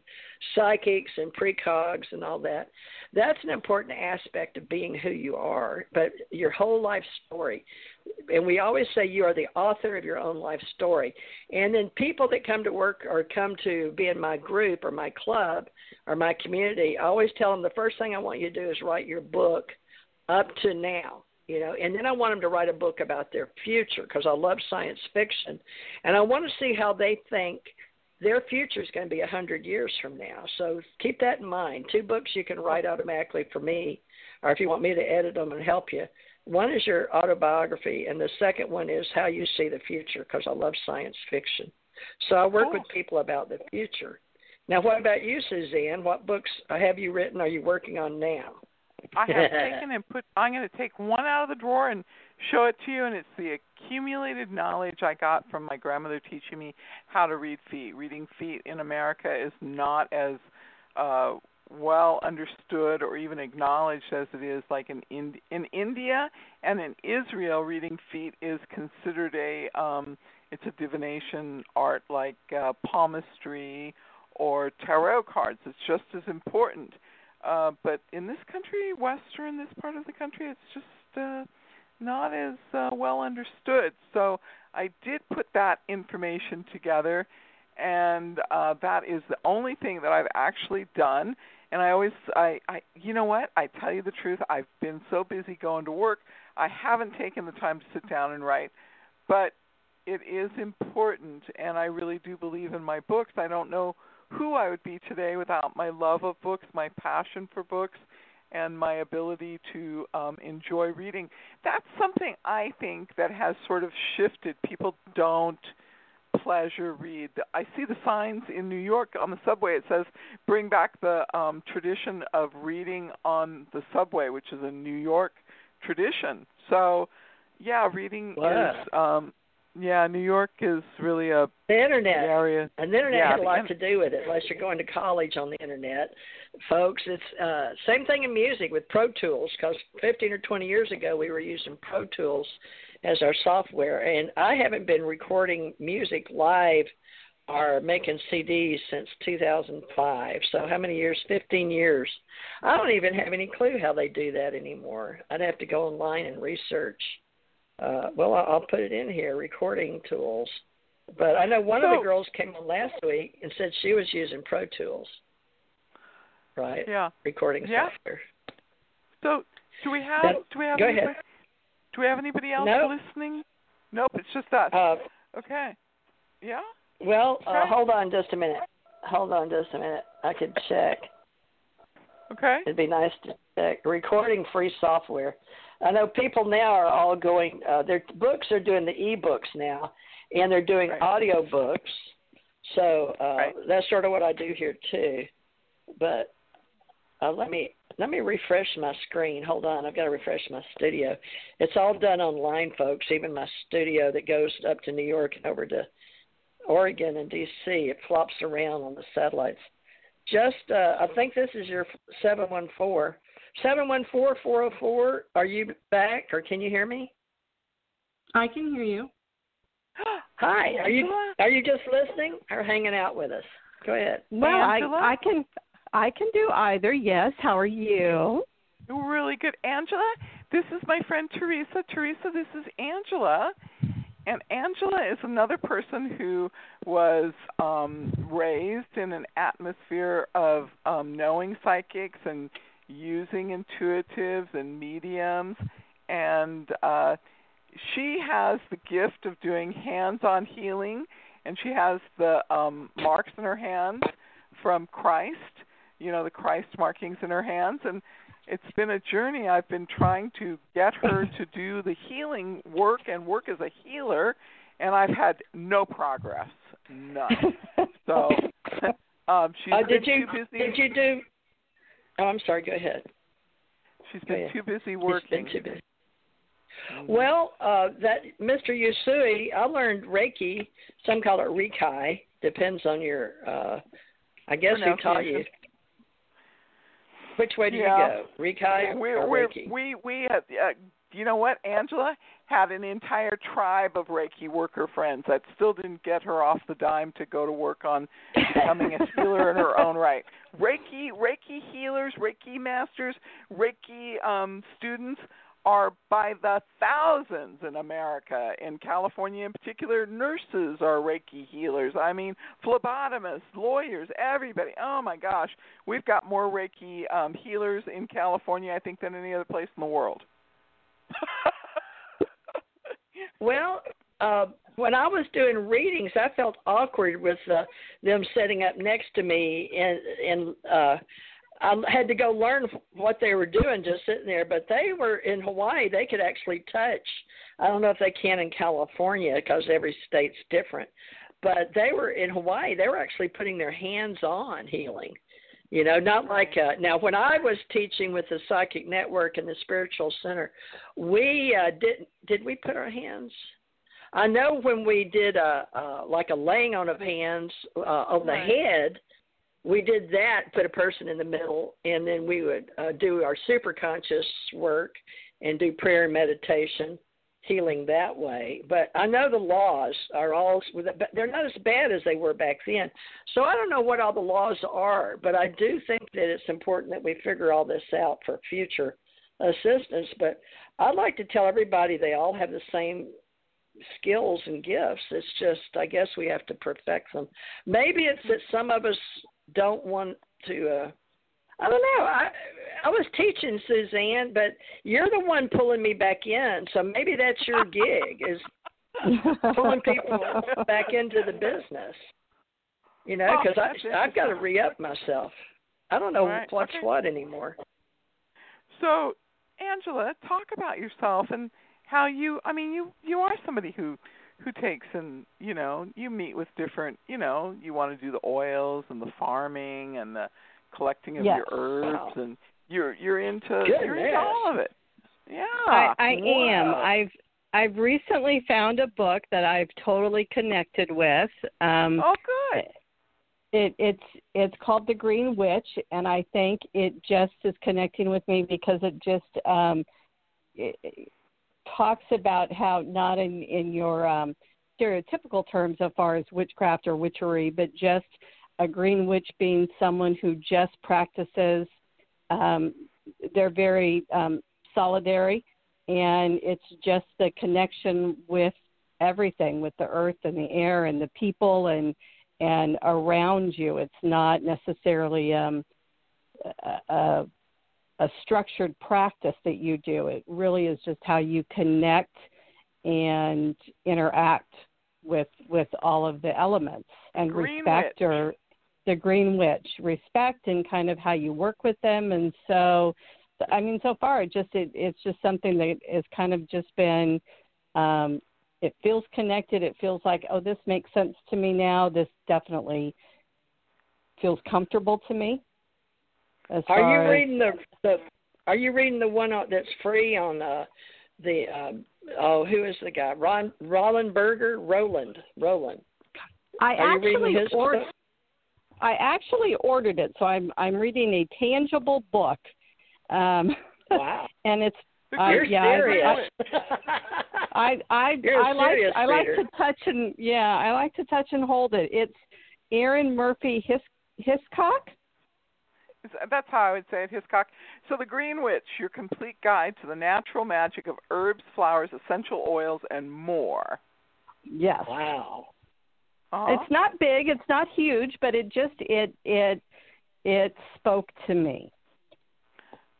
psychics and precogs and all that, that's an important aspect of being who you are. But your whole life story. And we always say you are the author of your own life story. And then people that come to work or come to be in my group or my club or my community, I always tell them the first thing I want you to do is write your book up to now you know and then i want them to write a book about their future because i love science fiction. And i want to see how they think their future is going to be a hundred years from now. So keep that in mind. Two books you can write automatically for me or if you want me to edit them and help you. One is your autobiography and the second one is how you see the future because i love science fiction. So i work with oh. people about the future. Now what about you suzanne? What books have you written are you working on now I have taken and put. I'm going to take one out of the drawer and show it to you, and it's the accumulated knowledge I got from my grandmother teaching me how to read feet. Reading feet in America is not as uh, well understood or even acknowledged as it is like in in, in India and in Israel. Reading feet is considered a um, it's a divination art like uh, palmistry or tarot cards. It's just as important uh, but in this country, Western, this part of the country, it's just uh, not as uh, well understood. So I did put that information together, and uh, that is the only thing that I've actually done. And I always, I, I, you know what? I tell you the truth. I've been so busy going to work, I haven't taken the time to sit down and write. But it is important, and I really do believe in my books. I don't know who I would be today without my love of books, my passion for books, and my ability to um, enjoy reading. That's something I think that has sort of shifted. People don't pleasure read. I see the signs in New York on the subway. It says bring back the um, tradition of reading on the subway, which is a New York tradition. So, yeah, reading wow. is um, yeah, New York is really a the internet area. And the internet yeah, had a lot to do with it, unless you're going to college on the internet, folks. It's uh, same thing in music with Pro Tools, because 15 or 20 years ago we were using Pro Tools as our software, and I haven't been recording music live or making CDs since 2005. So how many years? 15 years. I don't even have any clue how they do that anymore. I'd have to go online and research uh, well, I'll put it in here, recording tools. But I know one so, of the girls came on last week and said she was using Pro Tools. Right. Yeah. Recording yeah. software. So do we have that, do we have go anybody, ahead. do we have anybody else nope. listening? Nope, it's just us. Uh, okay. Yeah. Well, okay. uh, hold on just a minute. Hold on just a minute. I could check. Okay. It'd be nice to check. Recording free software. I know people now are all going. Uh, their books are doing the e-books now, and they're doing Right. audio books. So uh, Right. that's sort of what I do here too. But uh, let me let me refresh my screen. Hold on, I've got to refresh my studio. It's all done online, folks. Even my studio that goes up to New York and over to Oregon and DC, it flops around on the satellites. Just, uh, I think this is your seven one four. 714-404, are you back or can you hear me? I can hear you. Hi, are you are you just listening or hanging out with us? Go ahead. Well, I, I can I can do either. Yes. How are you? Really good. Angela, this is my friend Theresa. Theresa, this is Angela. And Angela is another person who was um, raised in an atmosphere of um, knowing psychics and using intuitives and mediums. And uh, she has the gift of doing hands on healing, and she has the um, marks in her hands from Christ, you know, the Christ markings in her hands. And it's been a journey. I've been trying to get her to do the healing work and work as a healer, and I've had no progress, none. So um, she's Uh, been did you too busy. did you do? Oh, I'm sorry. Go ahead. She's been ahead. too busy She's working. been too busy. Mhm. Well, uh, that Mr. Usui, I learned Reiki. Some call it Reikai. Depends on your. Uh, I guess who taught you. Which way do Yeah. you go? Reikai we or we Reiki? we we had, uh, you know what Angela had an entire tribe of Reiki worker friends that still didn't get her off the dime to go to work on becoming a healer in her own right. Reiki Reiki healers, Reiki masters, Reiki um students are by the thousands in America. In California in particular, nurses are Reiki healers. I mean, phlebotomists, lawyers, everybody. Oh my gosh, we've got more Reiki um, healers in California, I think, than any other place in the world. Well, uh, when I was doing readings, I felt awkward with uh, them sitting up next to me, and and uh, I had to go learn what they were doing just sitting there. But they were in Hawaii; they could actually touch. I don't know if they can in California because every state's different. But they were in Hawaii; they were actually putting their hands on healing. You know, not like uh, now. When I was teaching with the Psychic Network and the Spiritual Center, we uh, didn't. Did we put our hands? I know when we did a uh, like a laying on of hands uh, on the Right. head, we did that. Put a person in the middle, and then we would uh, do our super conscious work and do prayer and meditation, healing that way. But I know the laws are all they're not as bad as they were back then. So I don't know what all the laws are, but I do think that it's important that we figure all this out for future assistance. But I'd like to tell everybody they all have the same skills and gifts. It's just I guess we have to perfect them. Maybe it's that some of us don't want to uh I don't know. I I was teaching Suzanne, but you're the one pulling me back in. So maybe that's your gig is pulling people back into the business. You know, Oh, because that's I I've got to re up myself. I don't know Right, what's okay. what anymore. So, Angela, talk about yourself and how you. I mean, you you are somebody who who takes and you know you meet with different. You know, you want to do the oils and the farming and the collecting of Yes. your herbs Wow. and you're you're into you're Goodness. into all of it. Yeah, I, I am. I've I've recently found a book that I've totally connected with. Um, oh, good. it it's it's called the green witch and i think it just is connecting with me because it just um it, it talks about how not in in your um stereotypical terms as far as witchcraft or witchery but just a green witch being someone who just practices um they're very um solidary and it's just the connection with everything with the earth and the air and the people and and around you. It's not necessarily um, a, a, structured practice that you do. It really is just how you connect and interact with with all of the elements and Green respect witch. or the green witch respect and kind of how you work with them and so I mean, so far, it just it, it's just something that has kind of just been. Um, it feels connected. It feels like, oh, this makes sense to me now. This definitely feels comfortable to me. As are you reading the the? Are you reading the one that's free on uh, the? Uh, oh, who is the guy? Ron Roland Berger. Roland. Roland. I are actually his ordered. Book? I actually ordered it, so I'm I'm reading a tangible book. Um, Wow. and it's You're uh, yeah, I- serious. I I You're a I like serious I like to touch and yeah, I like to touch and hold it. It's Arin Murphy His Hiscock. That's how I would say it, Hiscock. So, The Green Witch, your complete guide to the natural magic of herbs, flowers, essential oils, and more. Yes. wow. Uh-huh. It's not big, it's not huge, but it just it it it spoke to me.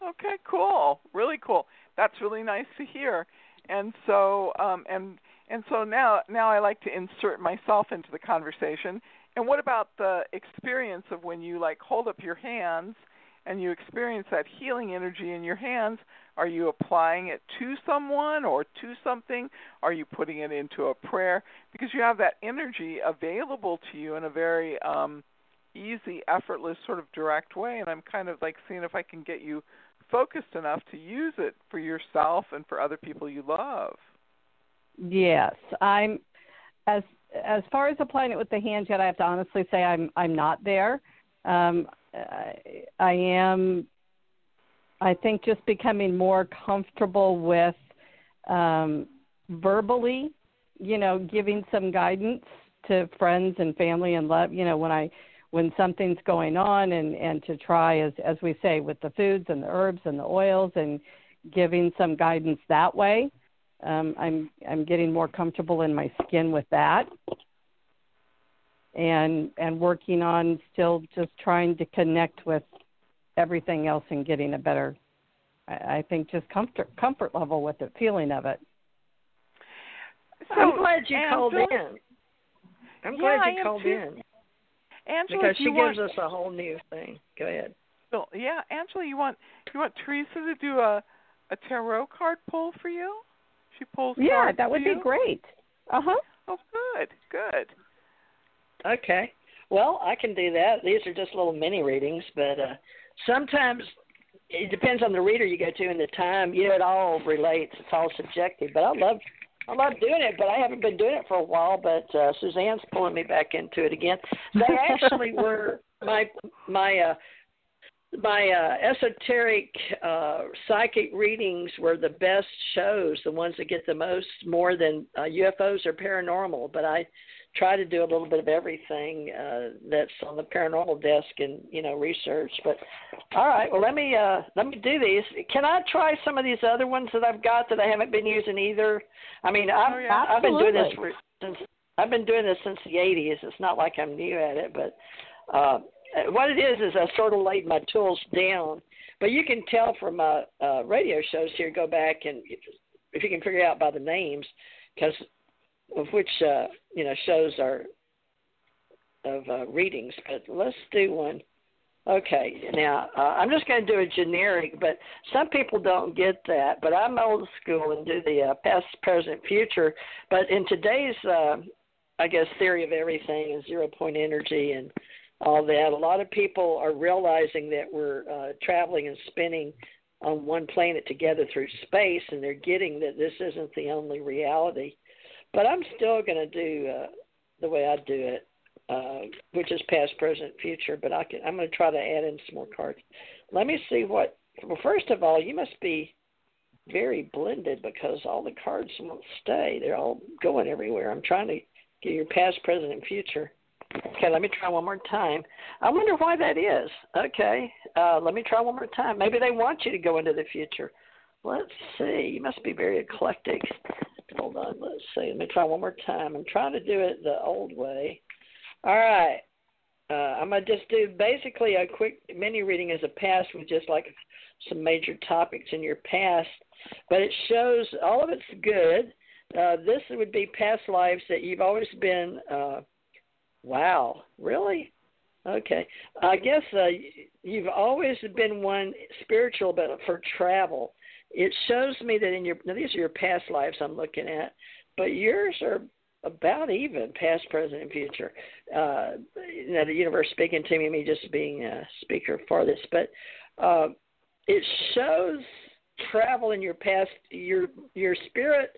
Okay, cool. Really cool. That's really nice to hear. And so um and and so now now I like to insert myself into the conversation. And what about the experience of when you like hold up your hands and you experience that healing energy in your hands? Are you applying it to someone or to something? Are you putting it into a prayer? Because you have that energy available to you in a very um easy, effortless, sort of direct way. And I'm kind of like seeing if I can get you focused enough to use it for yourself and for other people you love. Yes, I'm as as far as applying it with the hands yet. I have to honestly say I'm I'm not there. Um, I, I am. I think just becoming more comfortable with um, verbally, you know, giving some guidance to friends and family and love. You know, when I when something's going on and and to try as as we say with the foods and the herbs and the oils and giving some guidance that way um, I'm I'm getting more comfortable in my skin with that, and and working on still just trying to connect with everything else and getting a better, I, I think just comfort comfort level with it, feeling of it. I'm glad you Angela- called in. I'm Yeah, glad I you am called too. in Angela, because she gives want, us a whole new thing. Go ahead. Well, yeah, Angela, you want you want Theresa to do a a tarot card pull for you? She pulls Yeah, that would for be great. Uh huh. Oh, good, good. Okay. Well, I can do that. These are just little mini readings, but uh sometimes it depends on the reader you go to and the time. You know, it all relates. It's all subjective. But I love I love doing it, but I haven't been doing it for a while. But uh, Suzanne's pulling me back into it again. They actually were my my uh, my uh, esoteric uh, psychic readings were the best shows, the ones that get the most more than uh, UFOs or paranormal. But I try to do a little bit of everything uh, that's on the paranormal desk and you know research. But all right, well let me uh, let me do these. Can I try some of these other ones that I've got that I haven't been using either? I mean, I've Oh, yeah. I've been doing this for since I've been doing this since the '80s. It's not like I'm new at it, but uh, what it is is I sort of laid my tools down. But you can tell from my uh, radio shows here. Go back and if, if you can figure out by the names, because of which uh, you know shows are of uh, readings. But let's do one. Okay, now uh, I'm just going to do a generic, but some people don't get that. But I'm old school and do the uh, past, present, future. But in today's, uh, I guess, theory of everything and zero point energy and all that, a lot of people are realizing that we're uh, traveling and spinning on one planet together through space, and they're getting that this isn't the only reality. But I'm still going to do uh, the way I do it, uh, which is past, present, future. But I can, I'm going to try to add in some more cards. Let me see what. Well, first of all, you must be very blended because all the cards won't stay. They're all going everywhere. I'm trying to get your past, present, and future. Okay, let me try one more time. I wonder why that is. Okay, uh, let me try one more time. Maybe they want you to go into the future. Let's see. You must be very eclectic. Hold on. Let's see. Let me try one more time. I'm trying to do it the old way. All right. Uh, I'm gonna just do basically a quick mini reading as a past with just like some major topics in your past, but it shows all of it's good. Uh, this would be past lives that you've always been. Uh, wow, really? Okay. I guess uh, you've always been one spiritual, but for travel. It shows me that in your now these are your past lives I'm looking at, but yours are about even past, present, and future. Uh, you know, the universe speaking to me, me just being a speaker for this, but uh, it shows travel in your past. Your your spirit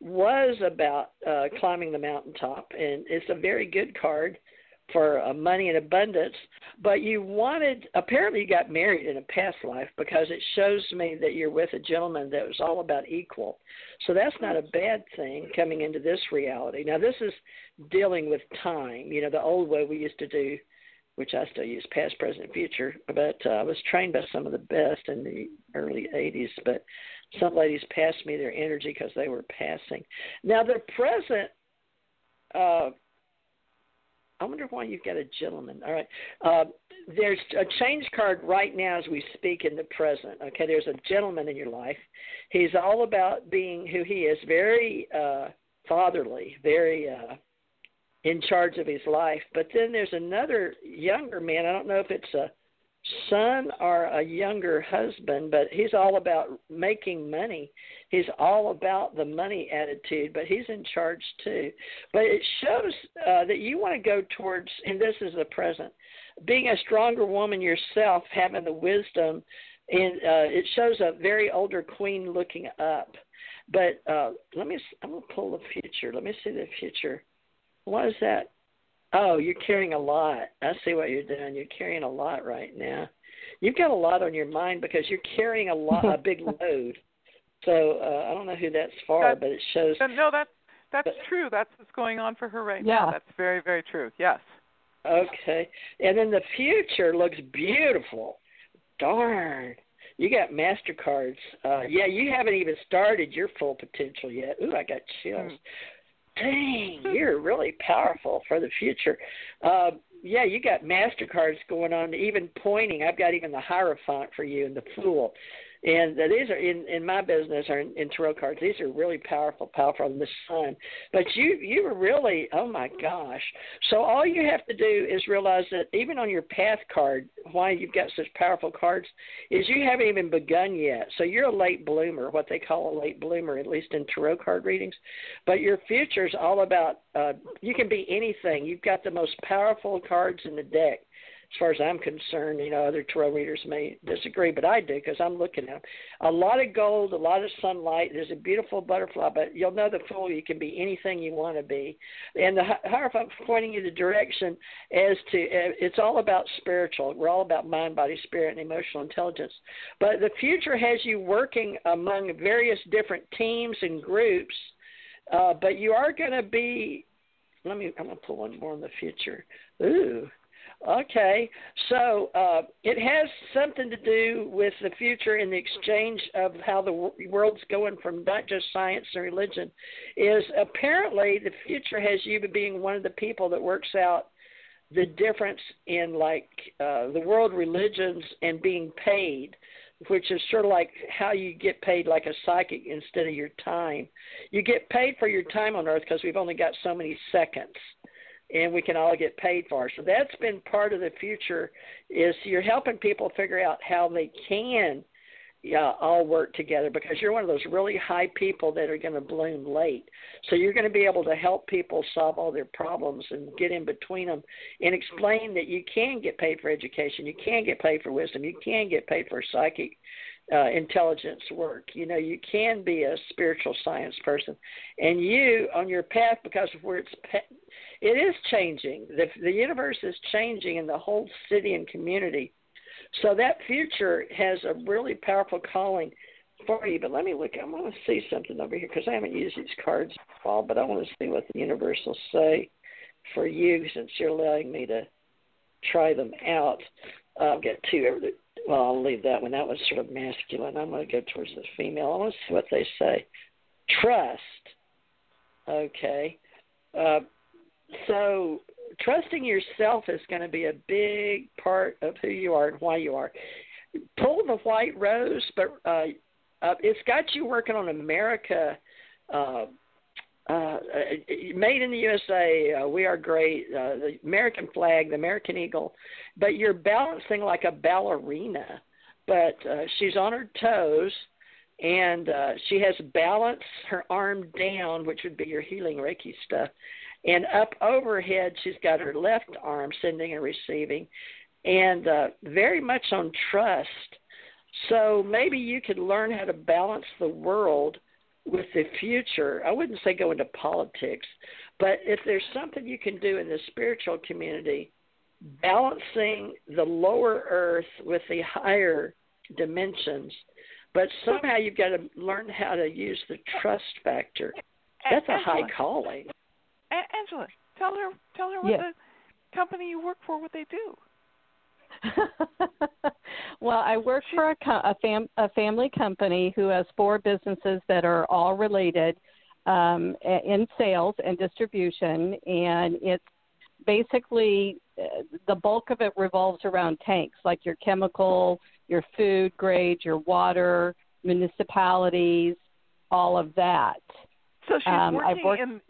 was about uh, climbing the mountaintop, and it's a very good card for uh, money and abundance. But you wanted, apparently, you got married in a past life because it shows me that you're with a gentleman that was all about equal. So that's not a bad thing coming into this reality. Now, this is dealing with time. You know, the old way we used to do which I still use past, present, future. But uh, I was trained by some of the best in the early 80s. But some ladies passed me their energy because they were passing. Now, the present, uh, I wonder why you've got a gentleman. All right. Uh, there's a change card right now as we speak in the present. Okay, there's a gentleman in your life. He's all about being who he is, very uh, fatherly, very uh, in charge of his life. But then there's another younger man. I don't know if it's a son or a younger husband, but he's all about making money. He's all about the money attitude, but he's in charge too. But it shows uh, that you want to go towards, and this is the present, being a stronger woman yourself, having the wisdom. And uh, it shows a very older queen looking up. But uh, let me, I'm going to pull the future. Let me see the future. What is that? Oh, you're carrying a lot. I see what you're doing. You're carrying a lot right now. You've got a lot on your mind because you're carrying a lot, a big load. So uh, I don't know who that's for, that, but it shows. No, that's that's but, true. That's what's going on for her right yeah. now. That's very very true. Yes. Okay, and then the future looks beautiful. Darn. You got Mastercards. Uh, yeah, you haven't even started your full potential yet. Ooh, I got chills. Mm dang, you're really powerful for the future. Uh, yeah, you got Mastercards going on, even pointing. I've got even the Hierophant for you and the Fool and these are in in my business are in, in tarot cards. These are really powerful, powerful in the sun. But you you were really oh my gosh. So all you have to do is realize that even on your path card, why you've got such powerful cards, is you haven't even begun yet. So you're a late bloomer, what they call a late bloomer, at least in tarot card readings. But your future is all about uh, you can be anything. You've got the most powerful cards in the deck as far as I'm concerned. You know, other tarot readers may disagree, but I do because I'm looking at them. A lot of gold, a lot of sunlight. There's a beautiful butterfly, but you'll know the fool. You can be anything you want to be, and the Hierophant pointing you the direction as to. It's all about spiritual. We're all about mind, body, spirit, and emotional intelligence. But the future has you working among various different teams and groups. Uh, but you are going to be let me I'm gonna pull one more in the future. Ooh, Okay, so uh, it has something to do with the future and the exchange of how the world's going from not just science and religion. Is apparently the future has you being one of the people that works out the difference in like uh, the world religions and being paid, which is sort of like how you get paid like a psychic instead of your time. You get paid for your time on Earth because we've only got so many seconds and we can all get paid for. So that's been part of the future is you're helping people figure out how they can uh, all work together because you're one of those really high people that are going to bloom late. So you're going to be able to help people solve all their problems and get in between them and explain that you can get paid for education, you can get paid for wisdom, you can get paid for psychic uh, intelligence work. You know, you can be a spiritual science person, and you on your path because of where it's it is changing. The the universe is changing in the whole city and community. So that future has a really powerful calling for you. But let me look. I want to see something over here because I haven't used these cards all, but I want to see what the universe will say for you since you're allowing me to try them out. I've got two. Well, I'll leave that one. That was sort of masculine. I'm going to go towards the female. I want to see what they say. Trust. Okay. Uh, so trusting yourself is going to be a big part of who you are and why you are. Pull the white rose, but uh, uh, it's got you working on America. Uh, uh, made in the USA. Uh, we are great. Uh, the American flag, the American eagle, but you're balancing like a ballerina. But uh, she's on her toes, and uh, she has balance her arm down, which would be your healing Reiki stuff, and up overhead she's got her left arm sending and receiving, and uh, very much on trust. So maybe you could learn how to balance the world with the future, I wouldn't say go into politics, but if there's something you can do in the spiritual community, balancing the lower earth with the higher dimensions, but somehow you've got to learn how to use the trust factor. That's a high calling. Angela, tell her tell her what yes. the company you work for what they do. well, I work for a, a, fam, a family company who has four businesses that are all related um, in sales and distribution, and it's basically uh, the bulk of it revolves around tanks, like your chemical, your food grade, your water, municipalities, all of that. So she's um, working worked, in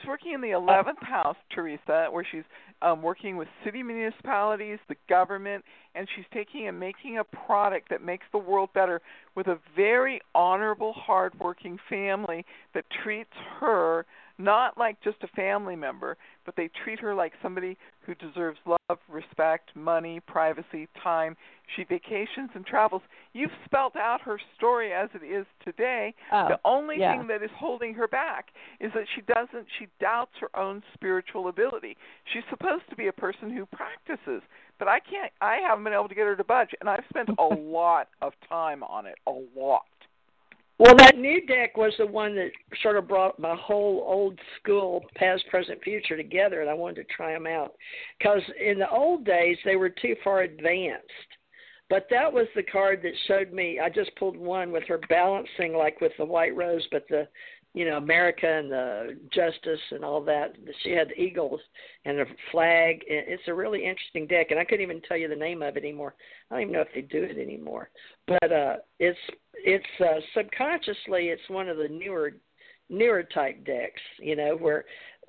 she's working in the eleventh house, Theresa, where she's um, working with city municipalities, the government, and she's taking and making a product that makes the world better with a very honorable, hardworking family that treats her not like just a family member, but they treat her like somebody who deserves love, respect, money, privacy, time. She vacations and travels. You've spelt out her story as it is today. Oh, the only yeah. thing that is holding her back is that she doesn't she doubts her own spiritual ability. She's supposed to be a person who practices, but I can't I haven't been able to get her to budge and I've spent a lot of time on it, a lot. Well, that new deck was the one that sort of brought my whole old school past, present, future together, and I wanted to try them out. Because in the old days, they were too far advanced. But that was the card that showed me. I just pulled one with her balancing, like with the white rose, but the you know America and the justice and all that. She had the eagles and a flag. It's a really interesting deck, and I couldn't even tell you the name of it anymore. I don't even know if they do it anymore. But uh, it's it's uh, subconsciously it's one of the newer newer type decks. You know where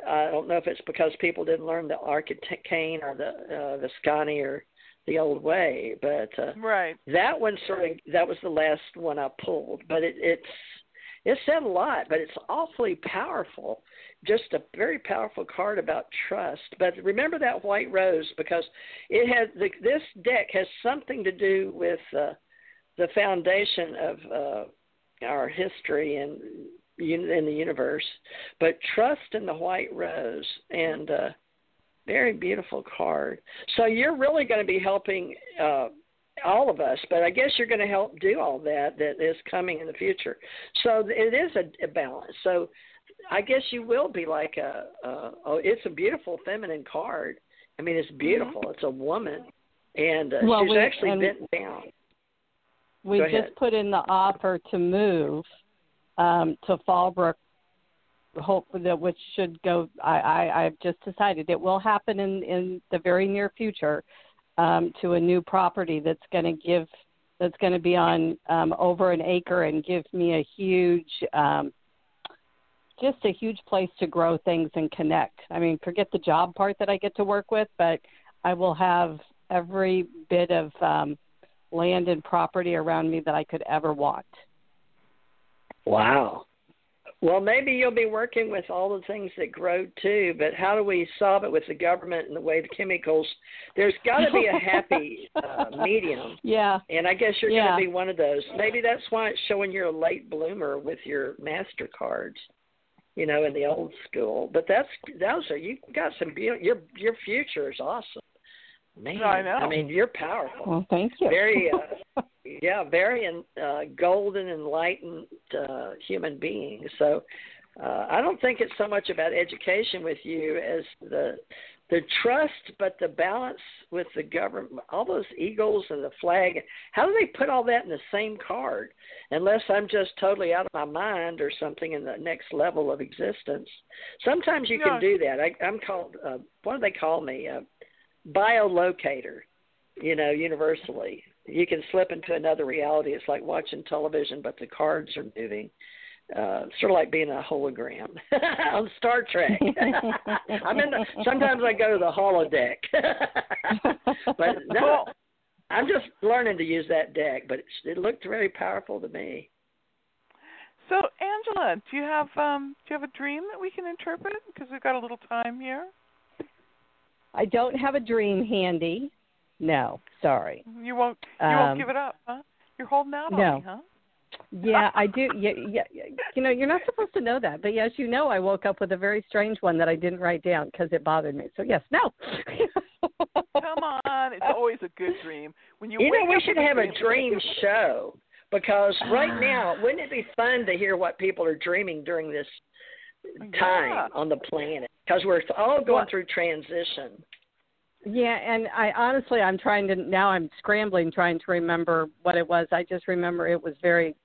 I don't know if it's because people didn't learn the arcane or the uh, the or the old way, but uh, right that one sort of that was the last one I pulled. But it, it's it said a lot, but it's awfully powerful. Just a very powerful card about trust. But remember that white rose because it has the, this deck has something to do with uh, the foundation of uh, our history and in the universe. But trust in the white rose and uh, very beautiful card. So you're really going to be helping uh, all of us, but I guess you're going to help do all that that is coming in the future. So it is a, a balance. So I guess you will be like a, a oh, it's a beautiful feminine card. I mean, it's beautiful. Mm-hmm. It's a woman, and uh, well, she's we, actually bent down. We just put in the offer to move um, to Fallbrook. Hope that which should go. I, I I've just decided it will happen in in the very near future um, to a new property that's going to give that's going to be on um, over an acre and give me a huge um, just a huge place to grow things and connect. I mean, forget the job part that I get to work with, but I will have every bit of um, land and property around me that I could ever want. Wow. Well, maybe you'll be working with all the things that grow too, but how do we solve it with the government and the way the chemicals? There's got to be a happy uh, medium. Yeah. And I guess you're yeah. going to be one of those. Maybe that's why it's showing you're a late bloomer with your master cards, you know, in the old school. But that's those are you got some beautiful. Your your future is awesome. Man, I know. I mean, you're powerful. Well, thank you. Very, uh, yeah, very uh, golden, enlightened uh, human being. So, uh, I don't think it's so much about education with you as the the trust, but the balance with the government. All those eagles and the flag. How do they put all that in the same card? Unless I'm just totally out of my mind or something in the next level of existence. Sometimes you No. can do that. I, I'm called. Uh, what do they call me? Uh, biolocator, you know, universally. You can slip into another reality. It's like watching television, but the cards are moving. uh sort of like being a hologram on Star Trek. I'm in the sometimes I go to the holodeck. but no I'm just learning to use that deck, but it, it looked very powerful to me. So, Angela, do you have um do you have a dream that we can interpret because we've got a little time here? I don't have a dream handy. No, sorry. You won't you um, won't give it up, huh? You're holding out no. on me, huh? yeah, I do. Yeah, yeah, you know, you're not supposed to know that, but yes, you know, I woke up with a very strange one that I didn't write down because it bothered me. So yes, no. Come on, it's always a good dream when you. You know, we should have a dream, dream show because right now, wouldn't it be fun to hear what people are dreaming during this time yeah. on the planet? Because we're all going through transition. Yeah, and I honestly, I'm trying to now. I'm scrambling, trying to remember what it was. I just remember it was very.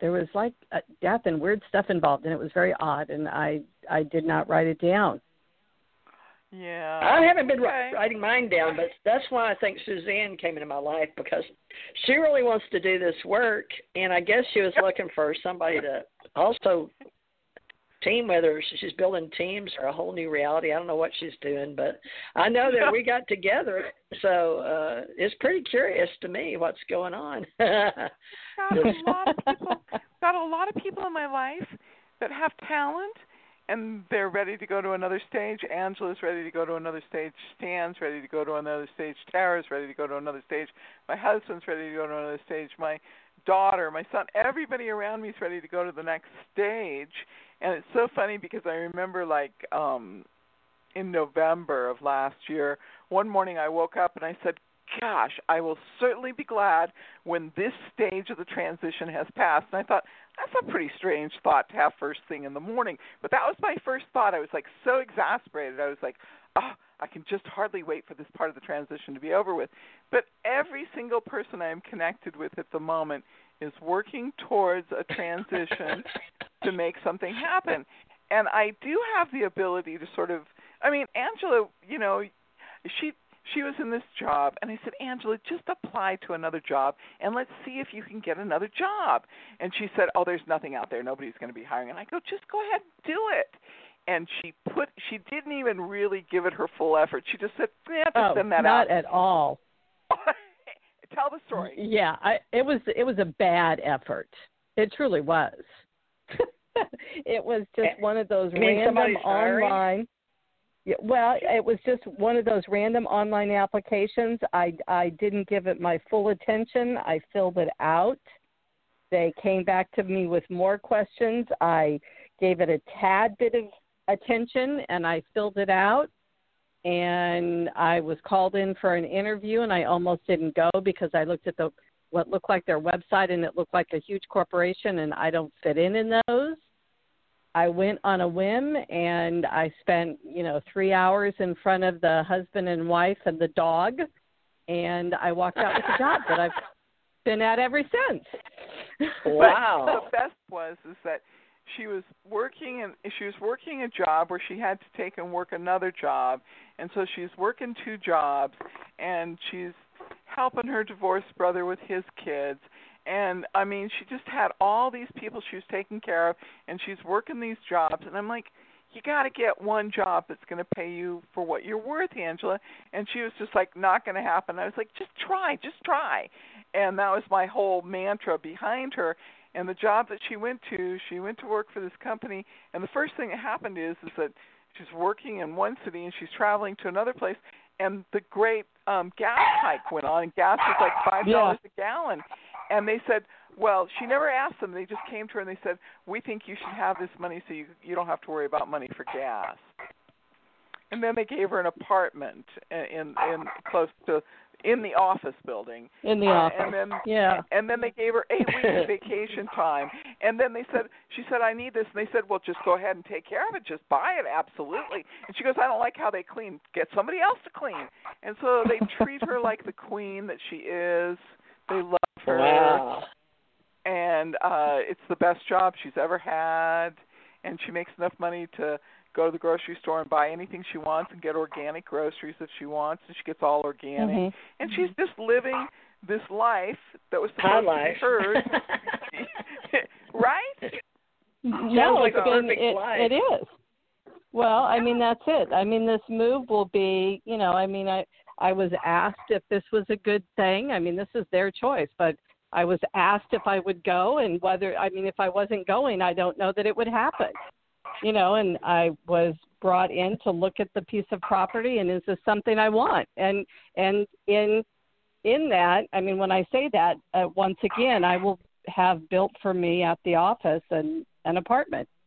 There was like a death and weird stuff involved, and it was very odd, and I I did not write it down. Yeah. I haven't been okay. writing mine down, but that's why I think Suzanne came into my life because she really wants to do this work, and I guess she was looking for somebody to also team with her. She's building teams or a whole new reality. I don't know what she's doing, but I know that we got together, so uh it's pretty curious to me what's going on. got a lot of people. Got a lot of people in my life that have talent and they're ready to go to another stage. Angela's ready to go to another stage. Stan's ready to go to another stage. Tara's ready to go to another stage. My husband's ready to go to another stage. My daughter, my son, everybody around me is ready to go to the next stage. And it's so funny because I remember like um in November of last year, one morning I woke up and I said, gosh, I will certainly be glad when this stage of the transition has passed. And I thought, that's a pretty strange thought to have first thing in the morning. But that was my first thought. I was like so exasperated. I was like, oh, I can just hardly wait for this part of the transition to be over with. But every single person I am connected with at the moment is working towards a transition to make something happen. And I do have the ability to sort of I mean, Angela, you know, she she was in this job and I said, Angela, just apply to another job and let's see if you can get another job. And she said, Oh, there's nothing out there. Nobody's going to be hiring. And I go, Just go ahead and do it. And she put, she didn't even really give it her full effort. She just said, Yeah, just oh, send that not out. at all. Tell the story. Mm, yeah, I, it was it was a bad effort. It truly was. it was just eh, one of those random online. Yeah, well, it was just one of those random online applications. I I didn't give it my full attention. I filled it out. They came back to me with more questions. I gave it a tad bit of attention and I filled it out. And I was called in for an interview and I almost didn't go because I looked at the what looked like their website and it looked like a huge corporation and I don't fit in in those. I went on a whim and I spent, you know, three hours in front of the husband and wife and the dog, and I walked out with a job that I've been at ever since. Wow. the best was is that she was working and she was working a job where she had to take and work another job, and so she's working two jobs, and she's helping her divorced brother with his kids and I mean she just had all these people she was taking care of and she's working these jobs and I'm like you got to get one job that's going to pay you for what you're worth, Angela. And she was just like, not going to happen. I was like, just try, just try. And that was my whole mantra behind her. And the job that she went to, she went to work for this company. And the first thing that happened is, is that she's working in one city and she's traveling to another place. And the great um gas hike went on, and gas was like five dollars a gallon and they said, well, she never asked them. They just came to her and they said, we think you should have this money so you you don't have to worry about money for gas. And then they gave her an apartment in in close to in the office building. In the Uh, office. And then yeah. and then they gave her eight weeks vacation time. And then they said she said I need this and they said, "Well, just go ahead and take care of it. Just buy it absolutely." And she goes, "I don't like how they clean. Get somebody else to clean." And so they treat her like the queen that she is. They love her. Wow. And uh it's the best job she's ever had and she makes enough money to go to the grocery store and buy anything she wants and get organic groceries if she wants and she gets all organic Mhm. and she's just living this life that was High supposed to life. be hers right? No, like it's a been perfect it, life. it is. Well, I mean that's it. I mean this move will be, you know, I mean I I was asked if this was a good thing. I mean this is their choice, but I was asked if I would go and whether I mean if I wasn't going, I don't know that it would happen. You know, and I was brought in to look at the piece of property and is this something I want? And and in in that, I mean when I say that, uh, once again, I will have built for me at the office and an apartment.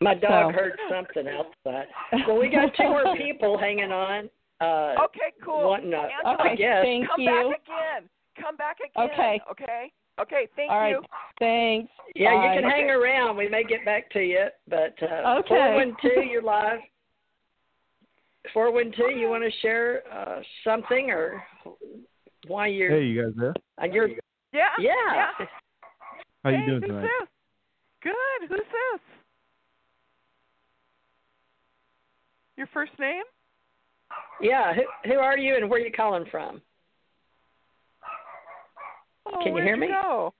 My dog So- heard something outside. Well, we got two more people hanging on. Uh, Okay, cool. wanting a, Angela, I guess. thank come you. back again. Come back again. Okay. Okay. Okay. Thank All right. you. Thanks. Yeah, Bye. you can hang around. We may get back to you, but uh, Okay. four one two, you're live. Four one two, you want to share uh, something or why you're? Hey, you guys there? uh, you're Yeah. yeah. How you hey, doing tonight? this? Good. Who's this? Your first name? Yeah, who who are you and where are you calling from? Oh, Can you hear me? Go?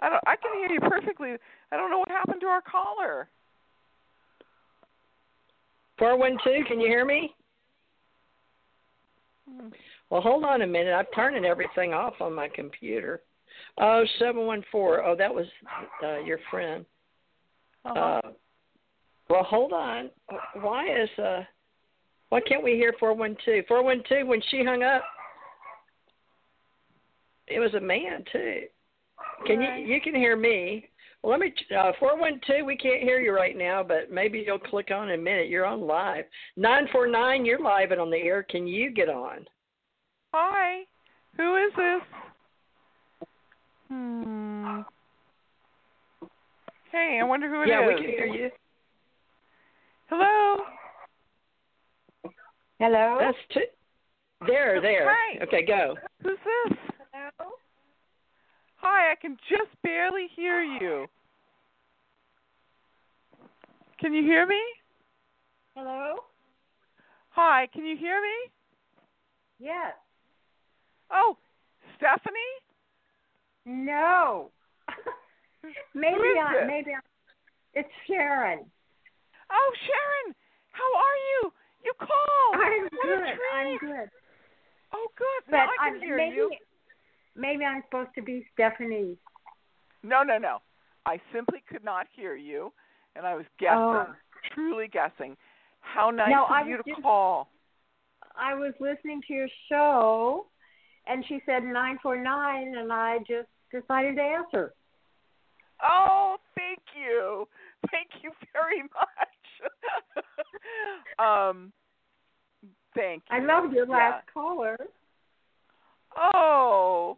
I don't. I can hear you perfectly. I don't know what happened to our caller. Four one two, can you hear me? Hmm. Well, hold on a minute. I'm turning everything off on my computer. Oh, seven one four. Oh, that was uh, your friend. Uh-huh. Uh, well, hold on. Why is uh, why can't we hear four one two? Four one two. When she hung up, it was a man too. Can Right. you you can hear me? Well, let me uh, four one two. We can't hear you right now, but maybe you'll click on in a minute. You're on live. Nine four nine. You're live and on the air. Can you get on? Hi. Who is this? Hmm. Hey, I wonder who it is. yeah, we can hear you. Hello. Hello. That's two. There, there. Hi. Okay, go. Who's this? Hello. Hi, I can just barely hear you. Can you hear me? Hello. Hi, can you hear me? Yes. Oh, Stephanie? No. maybe I maybe I, it's Sharon. Oh, Sharon, how are you? You called. I'm What good. I'm good. Oh, good. But Now I I'm can hear maybe you. Maybe I'm supposed to be Stephanie. No, no, no. I simply could not hear you, and I was guessing, Oh. truly guessing. How nice No, of you to just- call. I was listening to your show, and she said nine four nine, and I just decided to answer. Oh, thank you. Thank you very much. um, thank you. I loved your Yeah. last caller. Oh,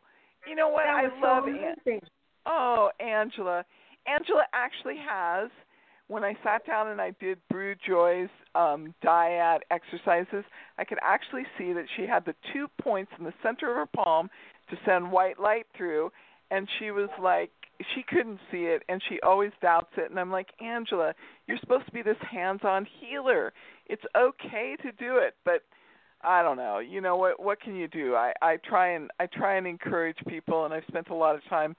you know what? I was so love An- Oh, Angela. Angela actually has when I sat down and I did Brugh Joy's um dyad exercises, I could actually see that she had the two points in the center of her palm to send white light through and she was like she couldn't see it and she always doubts it and I'm like, "Angela, you're supposed to be this hands-on healer. It's okay to do it, but I don't know. You know what what can you do? I I try and I try and encourage people and I've spent a lot of time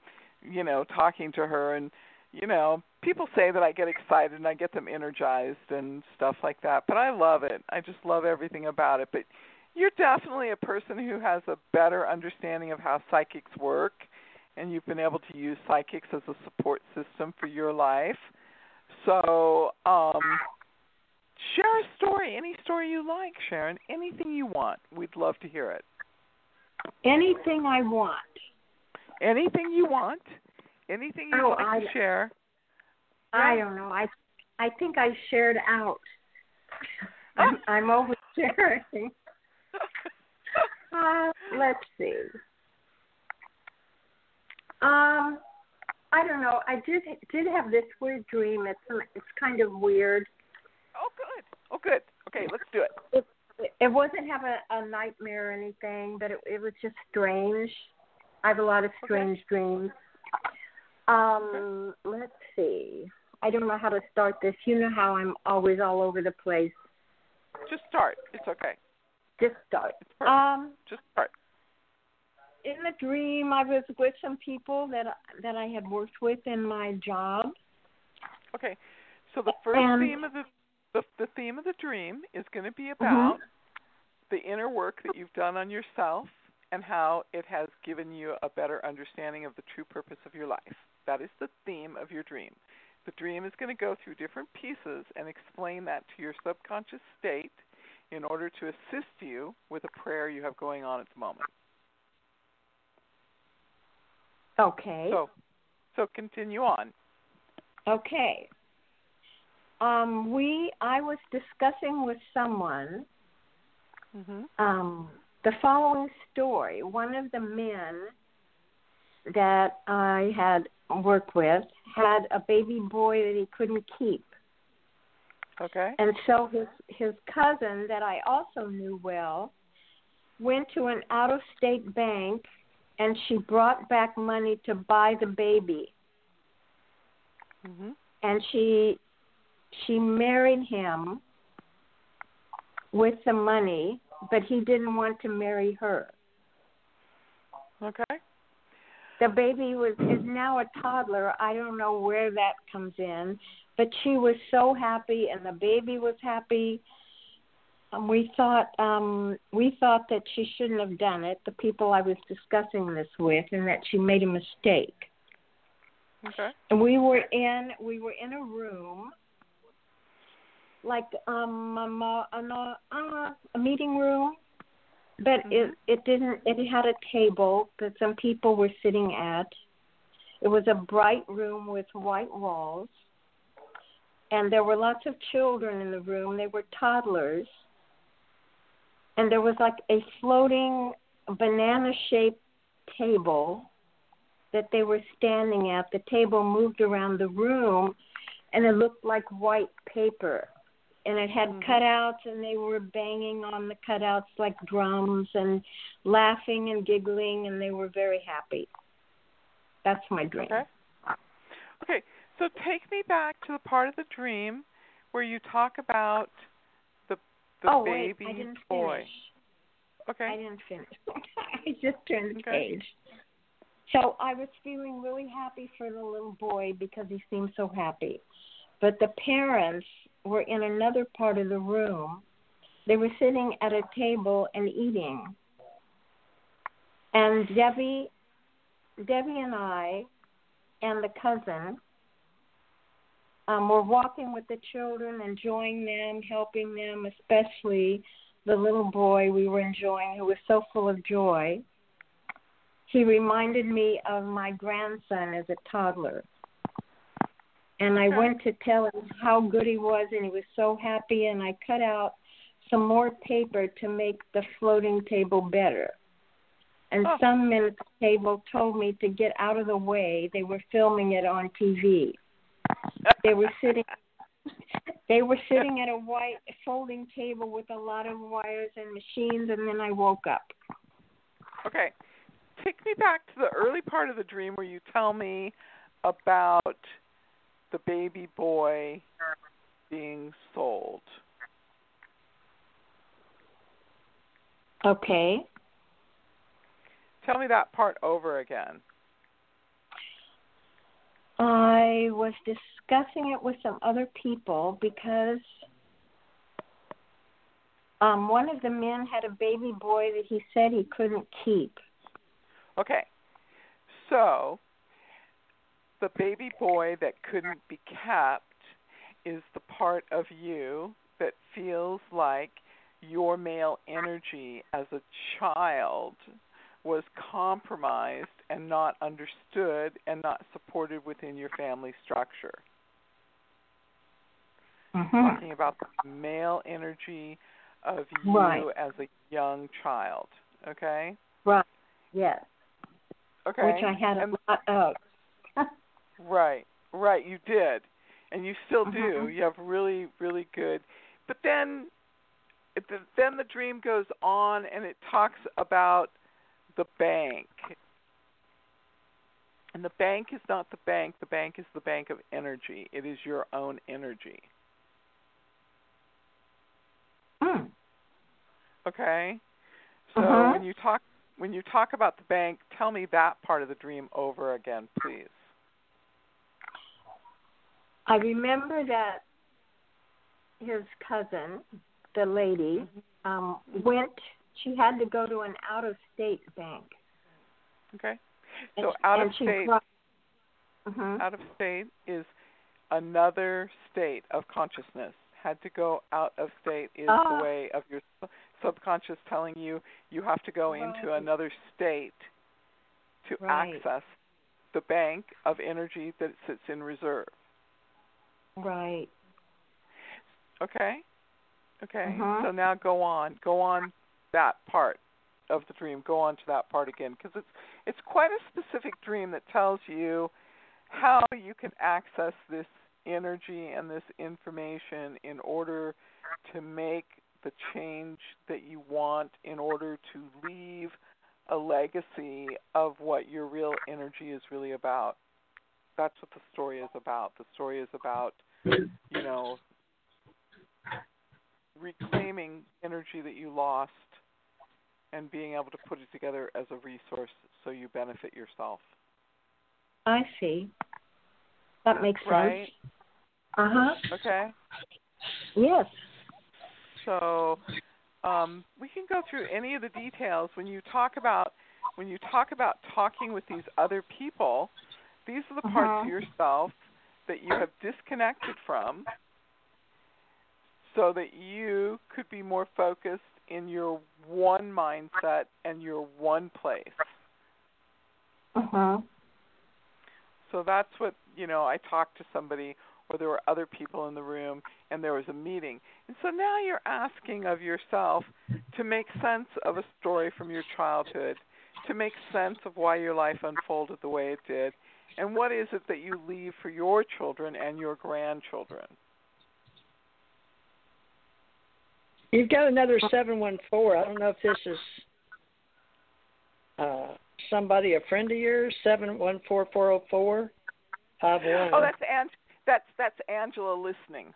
you know, talking to her and you know, people say that I get excited and I get them energized and stuff like that, but I love it. I just love everything about it. But you're definitely a person who has a better understanding of how psychics work and you've been able to use psychics as a support system for your life. So, um share a story, any story you like, Sharon, anything you want. We'd love to hear it. Anything I want. Anything you want, anything you'd Oh, like I- to share. I don't know. I I think I shared out. I'm, I'm oversharing. Uh, let's see. Um, I don't know. I did did have this weird dream. It's it's kind of weird. Oh, good. Oh, good. Okay, let's do it. It it wasn't have a, a nightmare or anything, but it it was just strange. I have a lot of strange dreams. Um, let's see. I don't know how to start this. You know how I'm always all over the place. Just start. It's okay. Just start. Um, Just start. in the dream, I was with some people that that I had worked with in my job. Okay, so the first And- theme of the, the the theme of the dream is going to be Mm-hmm. about the inner work that you've done on yourself and how it has given you a better understanding of the true purpose of your life. That is the theme of your dream. The dream is going to go through different pieces and explain that to your subconscious state in order to assist you with a prayer you have going on at the moment. Okay. So, so continue on. Okay. Um, we I was discussing with someone Mhm. um, the following story. One of the men that I had worked with had a baby boy that he couldn't keep. Okay. And so his his cousin that I also knew well went to an out of state bank and she brought back money to buy the baby Mhm. and she she married him with the money but he didn't want to marry her Okay. the baby was is now a toddler i don't know where that comes in but she was so happy and the baby was happy um, we thought um we thought that she shouldn't have done it the people i was discussing this with and that she made a mistake Okay. and we were in we were in a room like um a, a, no- uh, a meeting room but it it didn't it had a table that some people were sitting at it was a bright room with white walls and there were lots of children in the room they were toddlers and there was like a floating banana shaped table that they were standing at. The table moved around the room and it looked like white paper. And it had mm-hmm. cutouts and they were banging on the cutouts like drums and laughing and giggling and they were very happy. That's my dream. Okay. Okay. So take me back to the part of the dream where you talk about the the oh, baby wait, I didn't boy. finish. Okay. I didn't finish. I just turned the Okay. page. So I was feeling really happy for the little boy because he seemed so happy. But the parents were in another part of the room. They were sitting at a table and eating. And Debbie Debbie and I and the cousin um, were walking with the children, enjoying them, helping them, especially the little boy we were enjoying who was so full of joy. He reminded me of my grandson as a toddler. And I went to tell him how good he was, and he was so happy. And I cut out some more paper to make the floating table better. And Oh. some men at the table told me to get out of the way. They were filming it on TV. They were sitting they were sitting at a white folding table with a lot of wires and machines and then I woke up. Okay. Take me back to the early part of the dream where you tell me about the baby boy being sold. Okay. Tell me that part over again. I was discussing it with some other people because um one of the men had a baby boy that he said he couldn't keep. Okay. So, the baby boy that couldn't be kept is the part of you that feels like your male energy as a child was compromised and not understood and not supported within your family structure. Mm-hmm. Talking about the male energy of you Right. as a young child. Okay? Right. Yes. Okay. Which I had a And- lot of. Right, right, you did. And you still do. Mhm. You have really, really good. But then then the dream goes on and it talks about the bank. And the bank is not the bank, the bank is the bank of energy. It is your own energy. Mm. Okay? So Uh-huh. when you talk when you talk about the bank, tell me that part of the dream over again, please. I remember that his cousin, the lady, Mm-hmm. um, went. She had to go to an out-of-state bank. Okay. So she- out of state brought- Mhm. out of state is another state of consciousness. Had to go out of state is Ah. the way of your subconscious telling you you have to go into another state to Right. access the bank of energy that sits in reserve. Right. Okay? Okay. Mhm. So now go on. Go on that part of the dream. Go on to that part again because it's it's quite a specific dream that tells you how you can access this energy and this information in order to make the change that you want in order to leave a legacy of what your real energy is really about. That's what the story is about. The story is about, you know, reclaiming energy that you lost and being able to put it together as a resource so you benefit yourself. I see. That makes sense. Right? Uh huh. Okay? Yes. So um, we can go through any of the details when you talk about when you talk about talking with these other people. These are the parts Uh-huh. of yourself that you have disconnected from, so that you could be more focused in your one mindset and your one place. Uh huh. So that's what you know. I talked to somebody, or there were other people in the room, and there was a meeting. And so now you're asking of yourself to make sense of a story from your childhood, to make sense of why your life unfolded the way it did, and what is it that you leave for your children and your grandchildren. You've got another seven one four. I don't know if this is uh somebody, a friend of yours. Seven one four four zero four five one. Oh, that's Ang- that's that's Angela listening.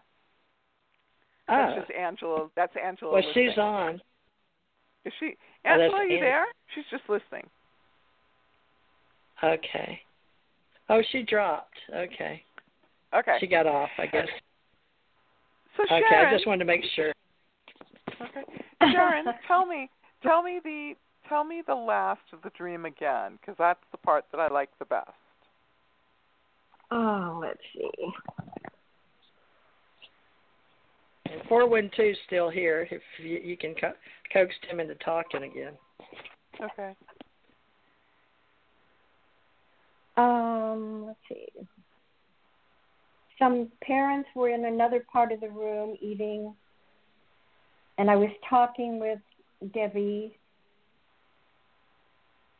Ah. That's just Angela. That's Angela. well, listening. she's on. Is she Oh, Angela? are you An- there? She's just listening. Okay. Oh, she dropped. Okay. Okay. She got off, I guess. So okay, I just wanted to make sure. Okay. Sharon, tell me, tell me the, tell me the last of the dream again, because that's the part that I like the best. Oh, let's see. Four one two's still here. If you, you can co- coax him into talking again. Okay. Um, let's see. Some parents were in another part of the room eating, and I was talking with Debbie.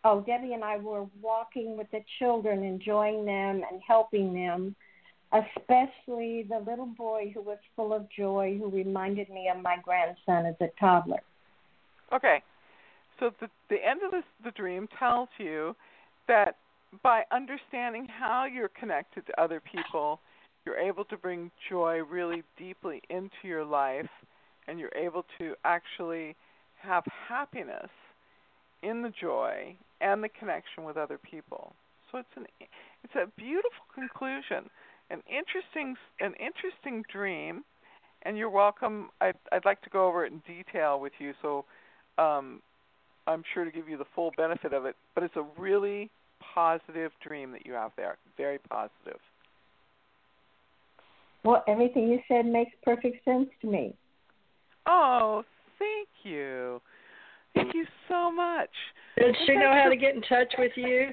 Oh, Debbie and I were walking with the children, enjoying them and helping them, especially the little boy who was full of joy, who reminded me of my grandson as a toddler. Okay. So the the end of this, the dream tells you that by understanding how you're connected to other people, you're able to bring joy really deeply into your life, and you're able to actually have happiness in the joy and the connection with other people. So it's an it's a beautiful conclusion, an interesting an interesting dream, and you're welcome. I'd I'd like to go over it in detail with you, so um, I'm sure to give you the full benefit of it. But it's a really positive dream that you have there, very positive. Well, everything you said makes perfect sense to me. Oh, thank you. Thank you so much. Does she know how to get in touch with you?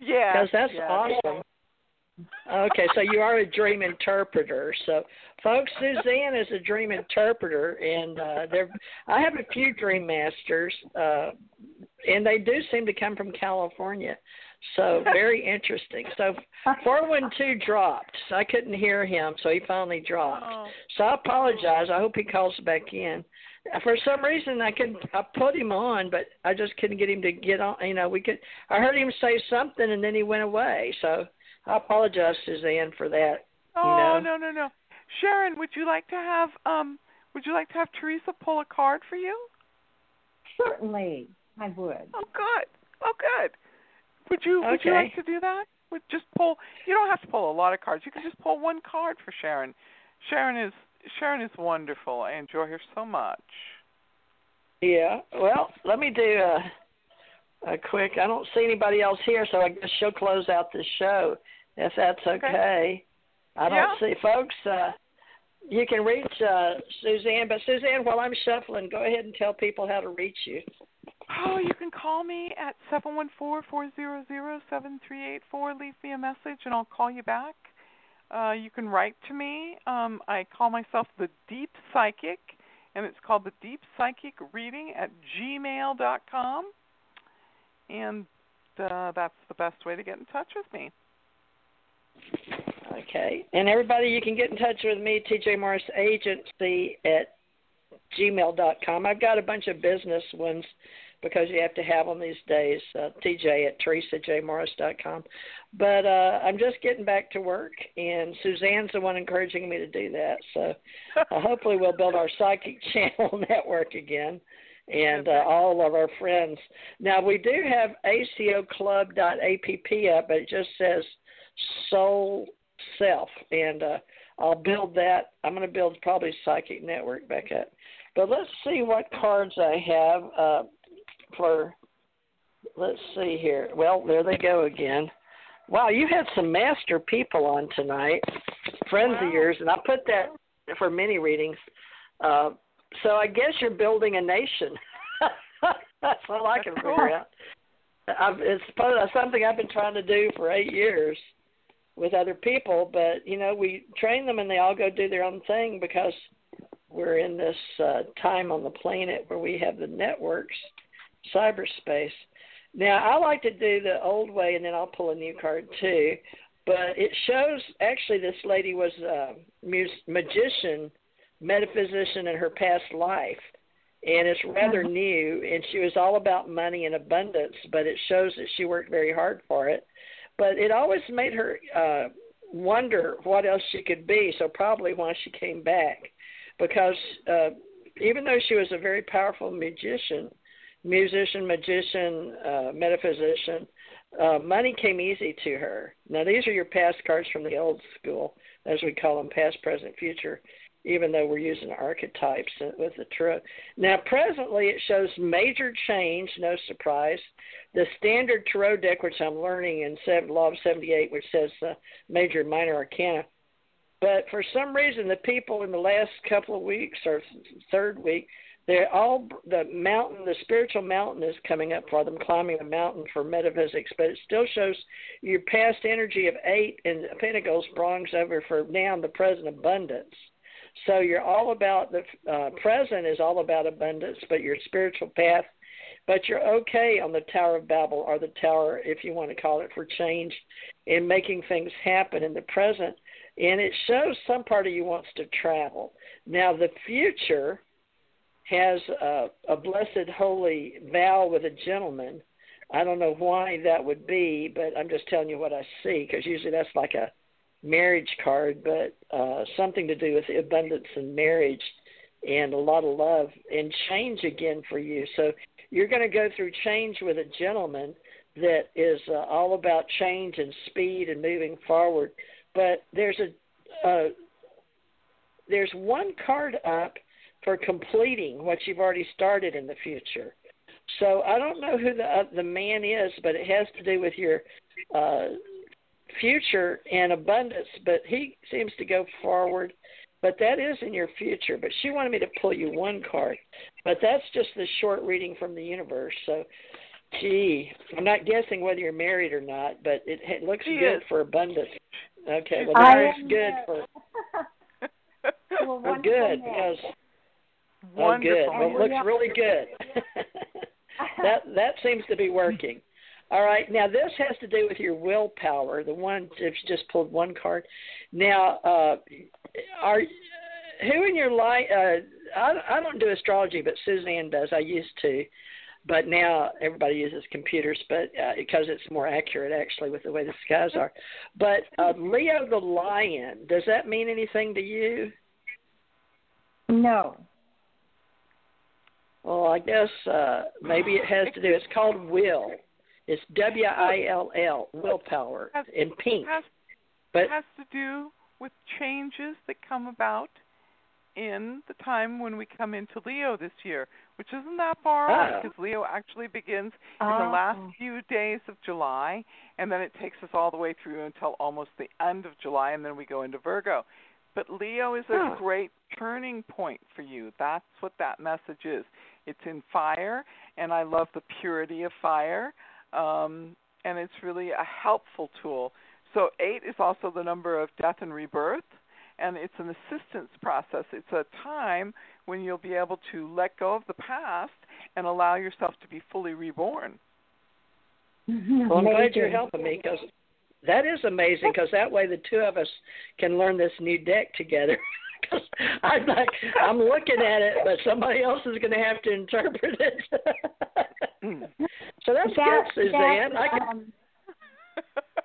Yeah. Because that's yeah. awesome. Okay, so you are a dream interpreter. So, folks, Suzanne is a dream interpreter, and uh, there. I have a few dream masters, uh, and they do seem to come from California. So very interesting. So four one two dropped. So I couldn't hear him, so he finally dropped. Oh. So I apologize. I hope he calls back in. For some reason, I could I put him on, but I just couldn't get him to get on. You know, we could. I heard him say something, and then he went away. So I apologize, Suzanne, for that. Oh you know? no no no, Sharon, would you like to have um would you like to have Theresa pull a card for you? Certainly. I would. Oh, good. Oh, good. Would you Would you like to do that? Would just pull. You don't have to pull a lot of cards. You can just pull one card for Sharon. Sharon is Sharon is wonderful. I enjoy her so much. Yeah. Well, let me do a, a quick. I don't see anybody else here, so I guess she'll close out the show if that's okay. Okay. I don't Yeah. see folks. Uh, you can reach uh, Suzanne, but Suzanne, while I'm shuffling, go ahead and tell people how to reach you. Oh, you can call me at seven one four four zero zero seven three eight four. Leave me a message, and I'll call you back. Uh, you can write to me. Um, I call myself the Deep Psychic, and it's called the Deep Psychic Reading at gmail dot com. And uh, that's the best way to get in touch with me. Okay. And everybody, you can get in touch with me, TJ Morris Agency at gmail.com. I've got a bunch of business ones because you have to have them these days. Uh, TJ at theresajmorris.com. But uh, I'm just getting back to work, and Suzanne's the one encouraging me to do that. So uh, hopefully we'll build our psychic channel network again and uh, all of our friends. Now we do have acoclub.app up, but it just says soul self, and uh, I'll build that. I'm going to build probably psychic network back up. But let's see what cards I have uh, for. Let's see here. Well, there they go again. Wow, you had some master people on tonight, friends Wow. of yours, and I put that for many readings. Uh, so I guess you're building a nation. That's all I can figure out. I've, it's something I've been trying to do for eight years with other people, but you know we train them and they all go do their own thing because we're in this uh, time on the planet where we have the networks, cyberspace. Now I like to do the old way and then I'll pull a new card too, but it shows actually this lady was a mus- magician, metaphysician in her past life and it's rather new and she was all about money and abundance but it shows that she worked very hard for it. But it always made her uh wonder what else she could be so probably why she came back because uh even though she was a very powerful magician musician magician uh metaphysician uh money came easy to her now these are your past cards from the old school as we call them past present future even though we're using archetypes with the tarot. Now, presently, it shows major change, no surprise. The standard tarot deck, which I'm learning in seven, Law of 78, which says uh, major minor arcana. But for some reason, the people in the last couple of weeks or third week, they're all the mountain, the spiritual mountain is coming up for them, climbing the mountain for metaphysics. But it still shows your past energy of eight and Pentacles bronze over for now the present abundance. So you're all about the uh, present is all about abundance, but your spiritual path, but you're okay on the Tower of Babel or the Tower, if you want to call it, for change and making things happen in the present. And it shows some part of you wants to travel. Now the future has a, a blessed holy vow with a gentleman. I don't know why that would be, but I'm just telling you what I see because usually that's like a marriage card, but uh, something to do with abundance and marriage and a lot of love and change again for you. So you're going to go through change with a gentleman that is uh, all about change and speed and moving forward. But there's a uh, there's one card up for completing what you've already started in the future. So I don't know who the uh, the man is, but it has to do with your uh, future and abundance, but he seems to go forward. But that is in your future. But she wanted me to pull you one card. But that's just the short reading from the universe. So, gee, I'm not guessing whether you're married or not, but it, it looks She good is. for abundance. Okay, well I that looks am, good for Well, well, good match. Because oh, Wonderful. good. Well, it looks really good. that that seems to be working. All right. Now this has to do with your willpower. The one if you just pulled one card. Now, uh, are who in your life? Uh, I I don't do astrology, but Suzanne does. I used to, but now everybody uses computers, but uh, because it's more accurate actually with the way the skies are. But uh, Leo the lion. Does that mean anything to you? No. Well, I guess uh maybe it has to do. It's called will. It's W I L L, willpower, Has- in pink. has But it has to do with changes that come about in the time when we come into Leo this year, which isn't that far off because Leo actually begins in the Oh. last few days of July, and then it takes us all the way through until almost the end of July, and then we go into Virgo. But Leo is a Huh. great turning point for you. That's what that message is. It's in fire, and I love the purity of fire, um, and it's really a helpful tool. So eight is also the number of death and rebirth, and it's an assistance process. It's a time when you'll be able to let go of the past and allow yourself to be fully reborn. well, I'm glad you're helping me because that is amazing. Because that way the two of us can learn this new deck together. Because I'm like I'm looking at it, but somebody else is going to have to interpret it. so that's that, good, Suzanne. That, I can, um,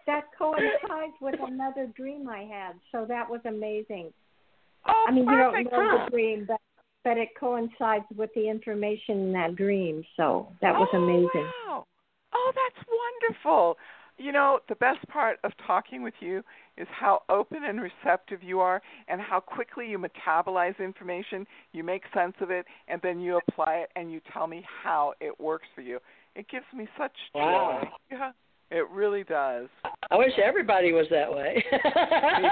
that coincides with another dream I had, so that was amazing. Oh, I mean, you don't perfect. know the dream, but but it coincides with the information in that dream, so that was oh, amazing. Wow. Oh, that's wonderful. You know, the best part of talking with you is how open and receptive you are and how quickly you metabolize information, you make sense of it, and then you apply it and you tell me how it works for you. It gives me such Wow. joy. Yeah, it really does. I wish everybody was that way.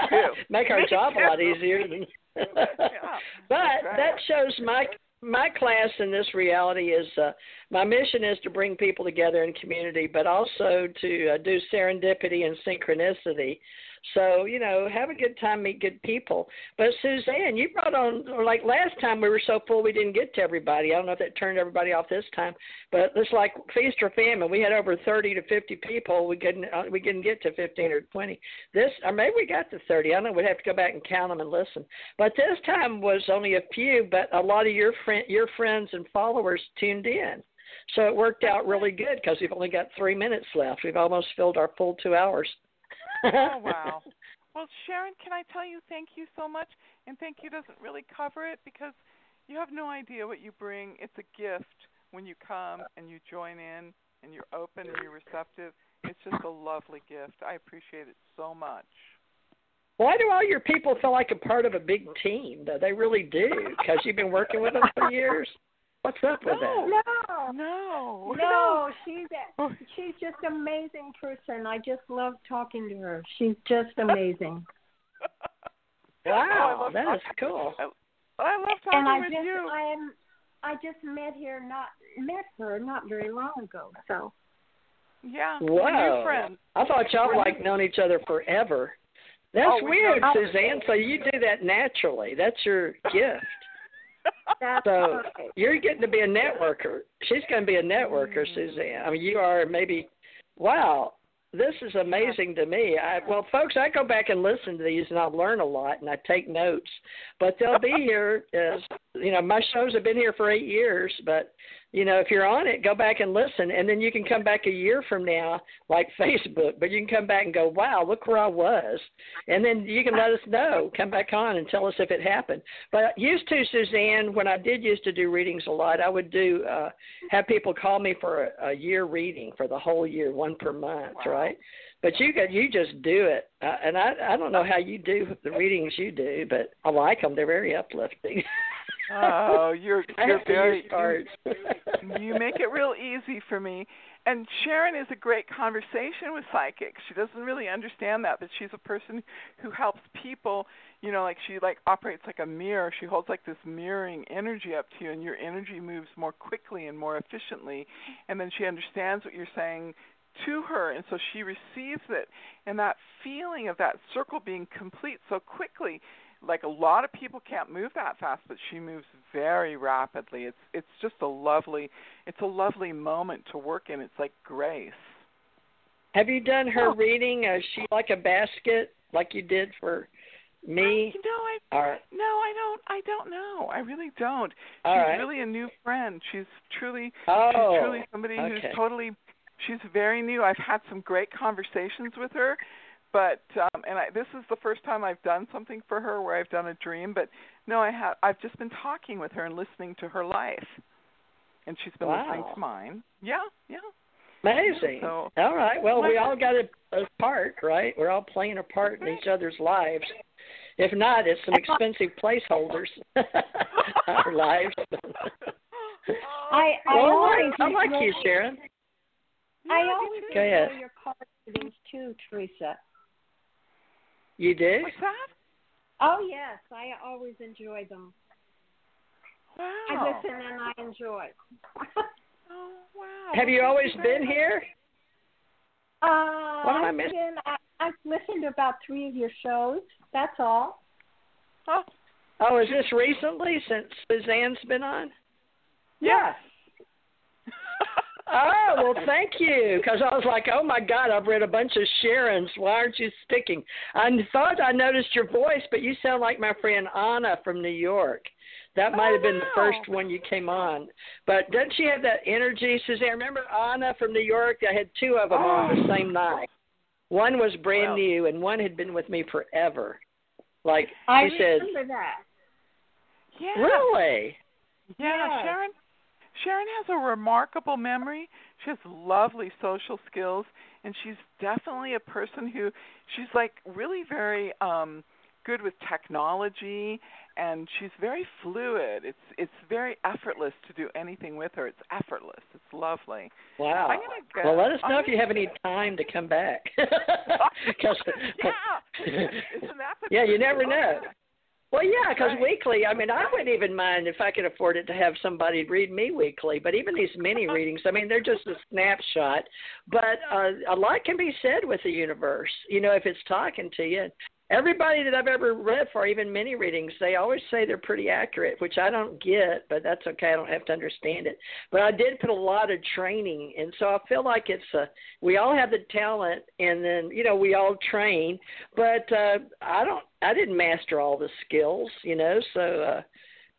Too. Make our Me job a lot easier. Yeah, but right. that shows my my class in this reality is uh, my mission is to bring people together in community, but also to uh, do serendipity and synchronicity. So you know, have a good time, meet good people. But Suzanne, you brought on like last time we were so full we didn't get to everybody. I don't know if that turned everybody off this time, but it's like feast or famine. We had over thirty to fifty people. We couldn't uh, we couldn't get to fifteen or twenty. This or maybe we got to thirty. I don't know. We'd have to go back and count them and listen. But this time was only a few, but a lot of your friend your friends and followers tuned in. So it worked out really good because we've only got three minutes left. We've almost filled our full two hours. Oh wow. Well, Sharon, can I tell you thank you so much? And thank you doesn't really cover it because you have no idea what you bring. It's a gift when you come and you join in and you're open and you're receptive. It's just a lovely gift. I appreciate it so much. Why do all your people feel like a part of a big team? They really do, because you've been working with them for years. What's up with that? No, No. no, she's a, oh. she's just an amazing person. I just love talking to her. She's just amazing. Wow, Oh, that is cool. I, I love talking to her. and I with just you. I am I just met her not met her not very long ago. So yeah. Whoa! New. I thought y'all like known each other forever. That's Oh, weird, known- Suzanne. So you do that naturally. That's your gift. That's So okay. you're getting to be a networker. She's going to be a networker, Mm. Suzanne. I mean, you are maybe. Wow, this is amazing to me. I, well, folks, I go back and listen to these, and I learn a lot, and I take notes. But they'll be here as you know. My shows have been here for eight years, but you know, if you're on it, go back and listen, and then you can come back a year from now, like Facebook. But you can come back and go, "Wow, look where I was," and then you can let us know. Come back on and tell us if it happened. But used to Suzanne, when I did used to do readings a lot, I would do uh have people call me for a, a year reading for the whole year, one per month, Wow. right? But you got you just do it, uh, and I I don't know how you do the readings you do, but I like them. They're very uplifting. Oh, you're you're very cards. you make it real easy for me. And Sharon is a great conversation with psychics. She doesn't really understand that, but she's a person who helps people. You know, like she like operates like a mirror. She holds like this mirroring energy up to you, and your energy moves more quickly and more efficiently. And then she understands what you're saying to her, and so she receives it. And that feeling of that circle being complete so quickly like a lot of people can't move that fast but she moves very rapidly. It's it's just a lovely it's a lovely moment to work in. It's like grace. Have you done her oh. reading? Is she like a basket, like you did for me? you know i no i don't i don't know. I really don't. All she's right. really a new friend. She's truly oh, she's truly somebody okay. who's totally she's very new. I've had some great conversations with her but um and I this is the first time I've done something for her where I've done a dream but no I have I've just been talking with her and listening to her life and she's been Wow. listening to mine. Yeah, yeah. Amazing. So- all right. Well, we all got a, a part, right? We're all playing a part in each other's lives. If not, it's some expensive placeholders. Our lives. I I well, always I like you, Sharon. I always Go ahead. enjoy your card readings too, Theresa. You do? What's that? Oh yes, I always enjoy them. Wow. I listen and I enjoy. Oh wow. Have you always been here? Uh, What did I I've miss? been- I, I've listened to about three of your shows. That's all. Oh, Oh, is this recently since Suzanne's been on? yes. Oh, well, thank you. Because I was like, oh my God, I've read a bunch of Sharon's. Why aren't you sticking? I thought I noticed your voice, but you sound like my friend Anna from New York. That might Oh, have been the oh, first one you came on. But doesn't she have that energy, Suzanne? Remember Anna from New York? I had two of them on the oh. same night. One was brand new, and one had been with me forever. Like I she said, remember that. Yeah. really? Yeah, Yes. Sharon. Sharon has a remarkable memory. She has lovely social skills, and she's definitely a person who she's like really very um good with technology, and she's very fluid. It's it's very effortless to do anything with her. It's effortless. It's lovely. Wow. I'm go. Well, let us I'm know if you have any time to come back. yeah. Isn't that Yeah, you never know. Well, yeah, because Right. weekly, I mean, I wouldn't even mind if I could afford it to have somebody read me weekly. But even these mini readings, I mean, they're just a snapshot. But uh, a lot can be said with the universe, you know, if it's talking to you. Everybody that I've ever read for, even mini readings, they always say they're pretty accurate, which I don't get, but that's okay. I don't have to understand it. But I did put a lot of training, and so I feel like it's a. We all have the talent, and then you know we all train, but uh, I don't. I didn't master all the skills, you know. So uh,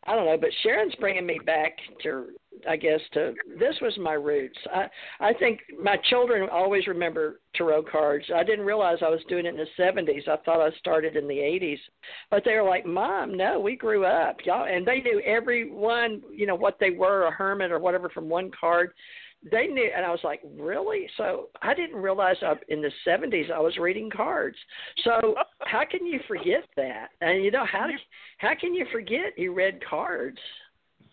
I don't know. But Sharon's bringing me back to, I guess, to this was my roots. I I think my children always remember tarot cards. I didn't realize I was doing it in the '70s. I thought I started in the '80s, but they were like, "Mom, no, we grew up, y'all," and they knew everyone, you know, what they were, a hermit or whatever from one card. They knew and i was like really? So i didn't realize I, in the seventies i was reading cards. So how can you forget that? And you know how do, how can you forget you read cards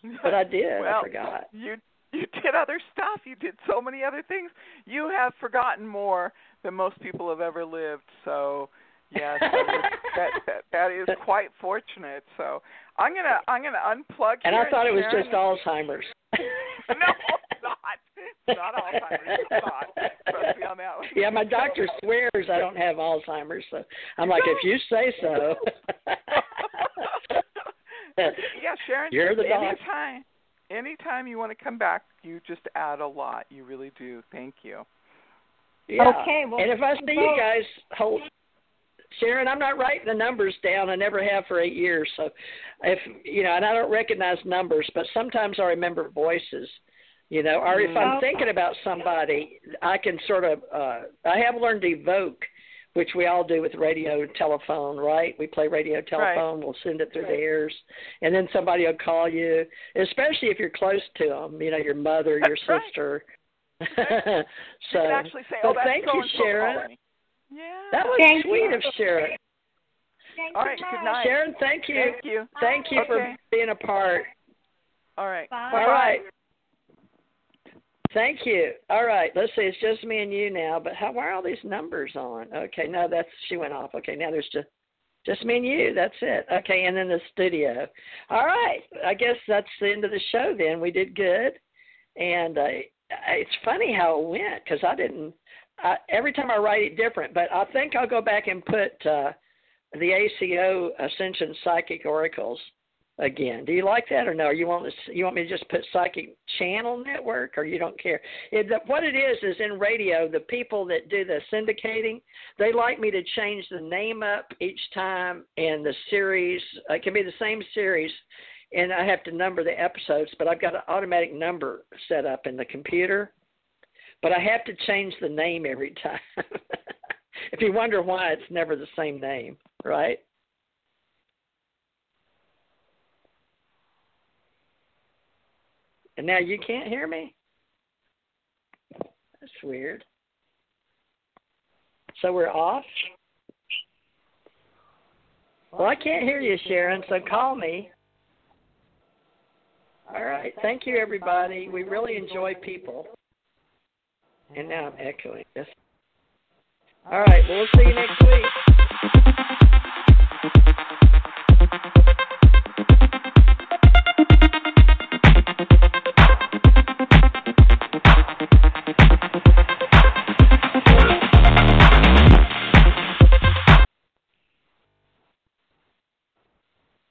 but i did well, i forgot You you did other stuff. You did so many other things. You have forgotten more than most people have ever lived. So yes, that that, that that is quite fortunate. So I'm gonna I'm gonna unplug. and i thought it was just alzheimer's no, it's not. It's not Alzheimer's. It's not. Trust me on that one. yeah my doctor swears i don't have alzheimer's so i'm like if you say so yeah, Sharon. You're the doc. anytime, anytime you want to come back, you just add a lot. You really do. Thank you. Yeah. Okay, well, and if I see you guys hold Sharon, I'm not writing the numbers down. I never have for eight years. So if you know, and I don't recognize numbers, but sometimes I remember voices. You know, or if I'm Mhm. thinking about somebody, I can sort of. uh I have learned to evoke, which we all do with radio, telephone, right? We play radio, telephone. We'll send it through the airs, and then somebody will call you, especially if you're close to them. You know, your mother, your That's right. sister. You so, can actually say, "Oh, that's thank you, Sharon. Yeah. That was Thank sweet you. of Sharon. Thank All you. Good night. Sharon, thank you. Thank you. Thank you Okay. for being a part. All right. Bye. All right. Thank you. All right. Let's see. It's just me and you now. But how? Why are all these numbers on? Okay. No, that's she went off. Okay. Now there's just just me and you. That's it. Okay. And then the studio. All right. I guess that's the end of the show. Then we did good. And uh, it's funny how it went because I didn't. I, every time I write it different, but I think I'll go back and put uh, the ACO Ascension Psychic Oracles again. Do you like that or no? You want to, you want me to just put Psychic Channel Network, or you don't care? It, the, what it is is in radio, the people that do the syndicating, they like me to change the name up each time and the series. It can be the same series, and I have to number the episodes, but I've got an automatic number set up in the computer. But I have to change the name every time. if you wonder why, it's never the same name, right? And now you can't hear me? That's weird. So we're off? Well, I can't hear you, Sharon, so call me. All right. Thank you, everybody. We really enjoy people. And now I'm echoing this. All right. Well, we'll see you next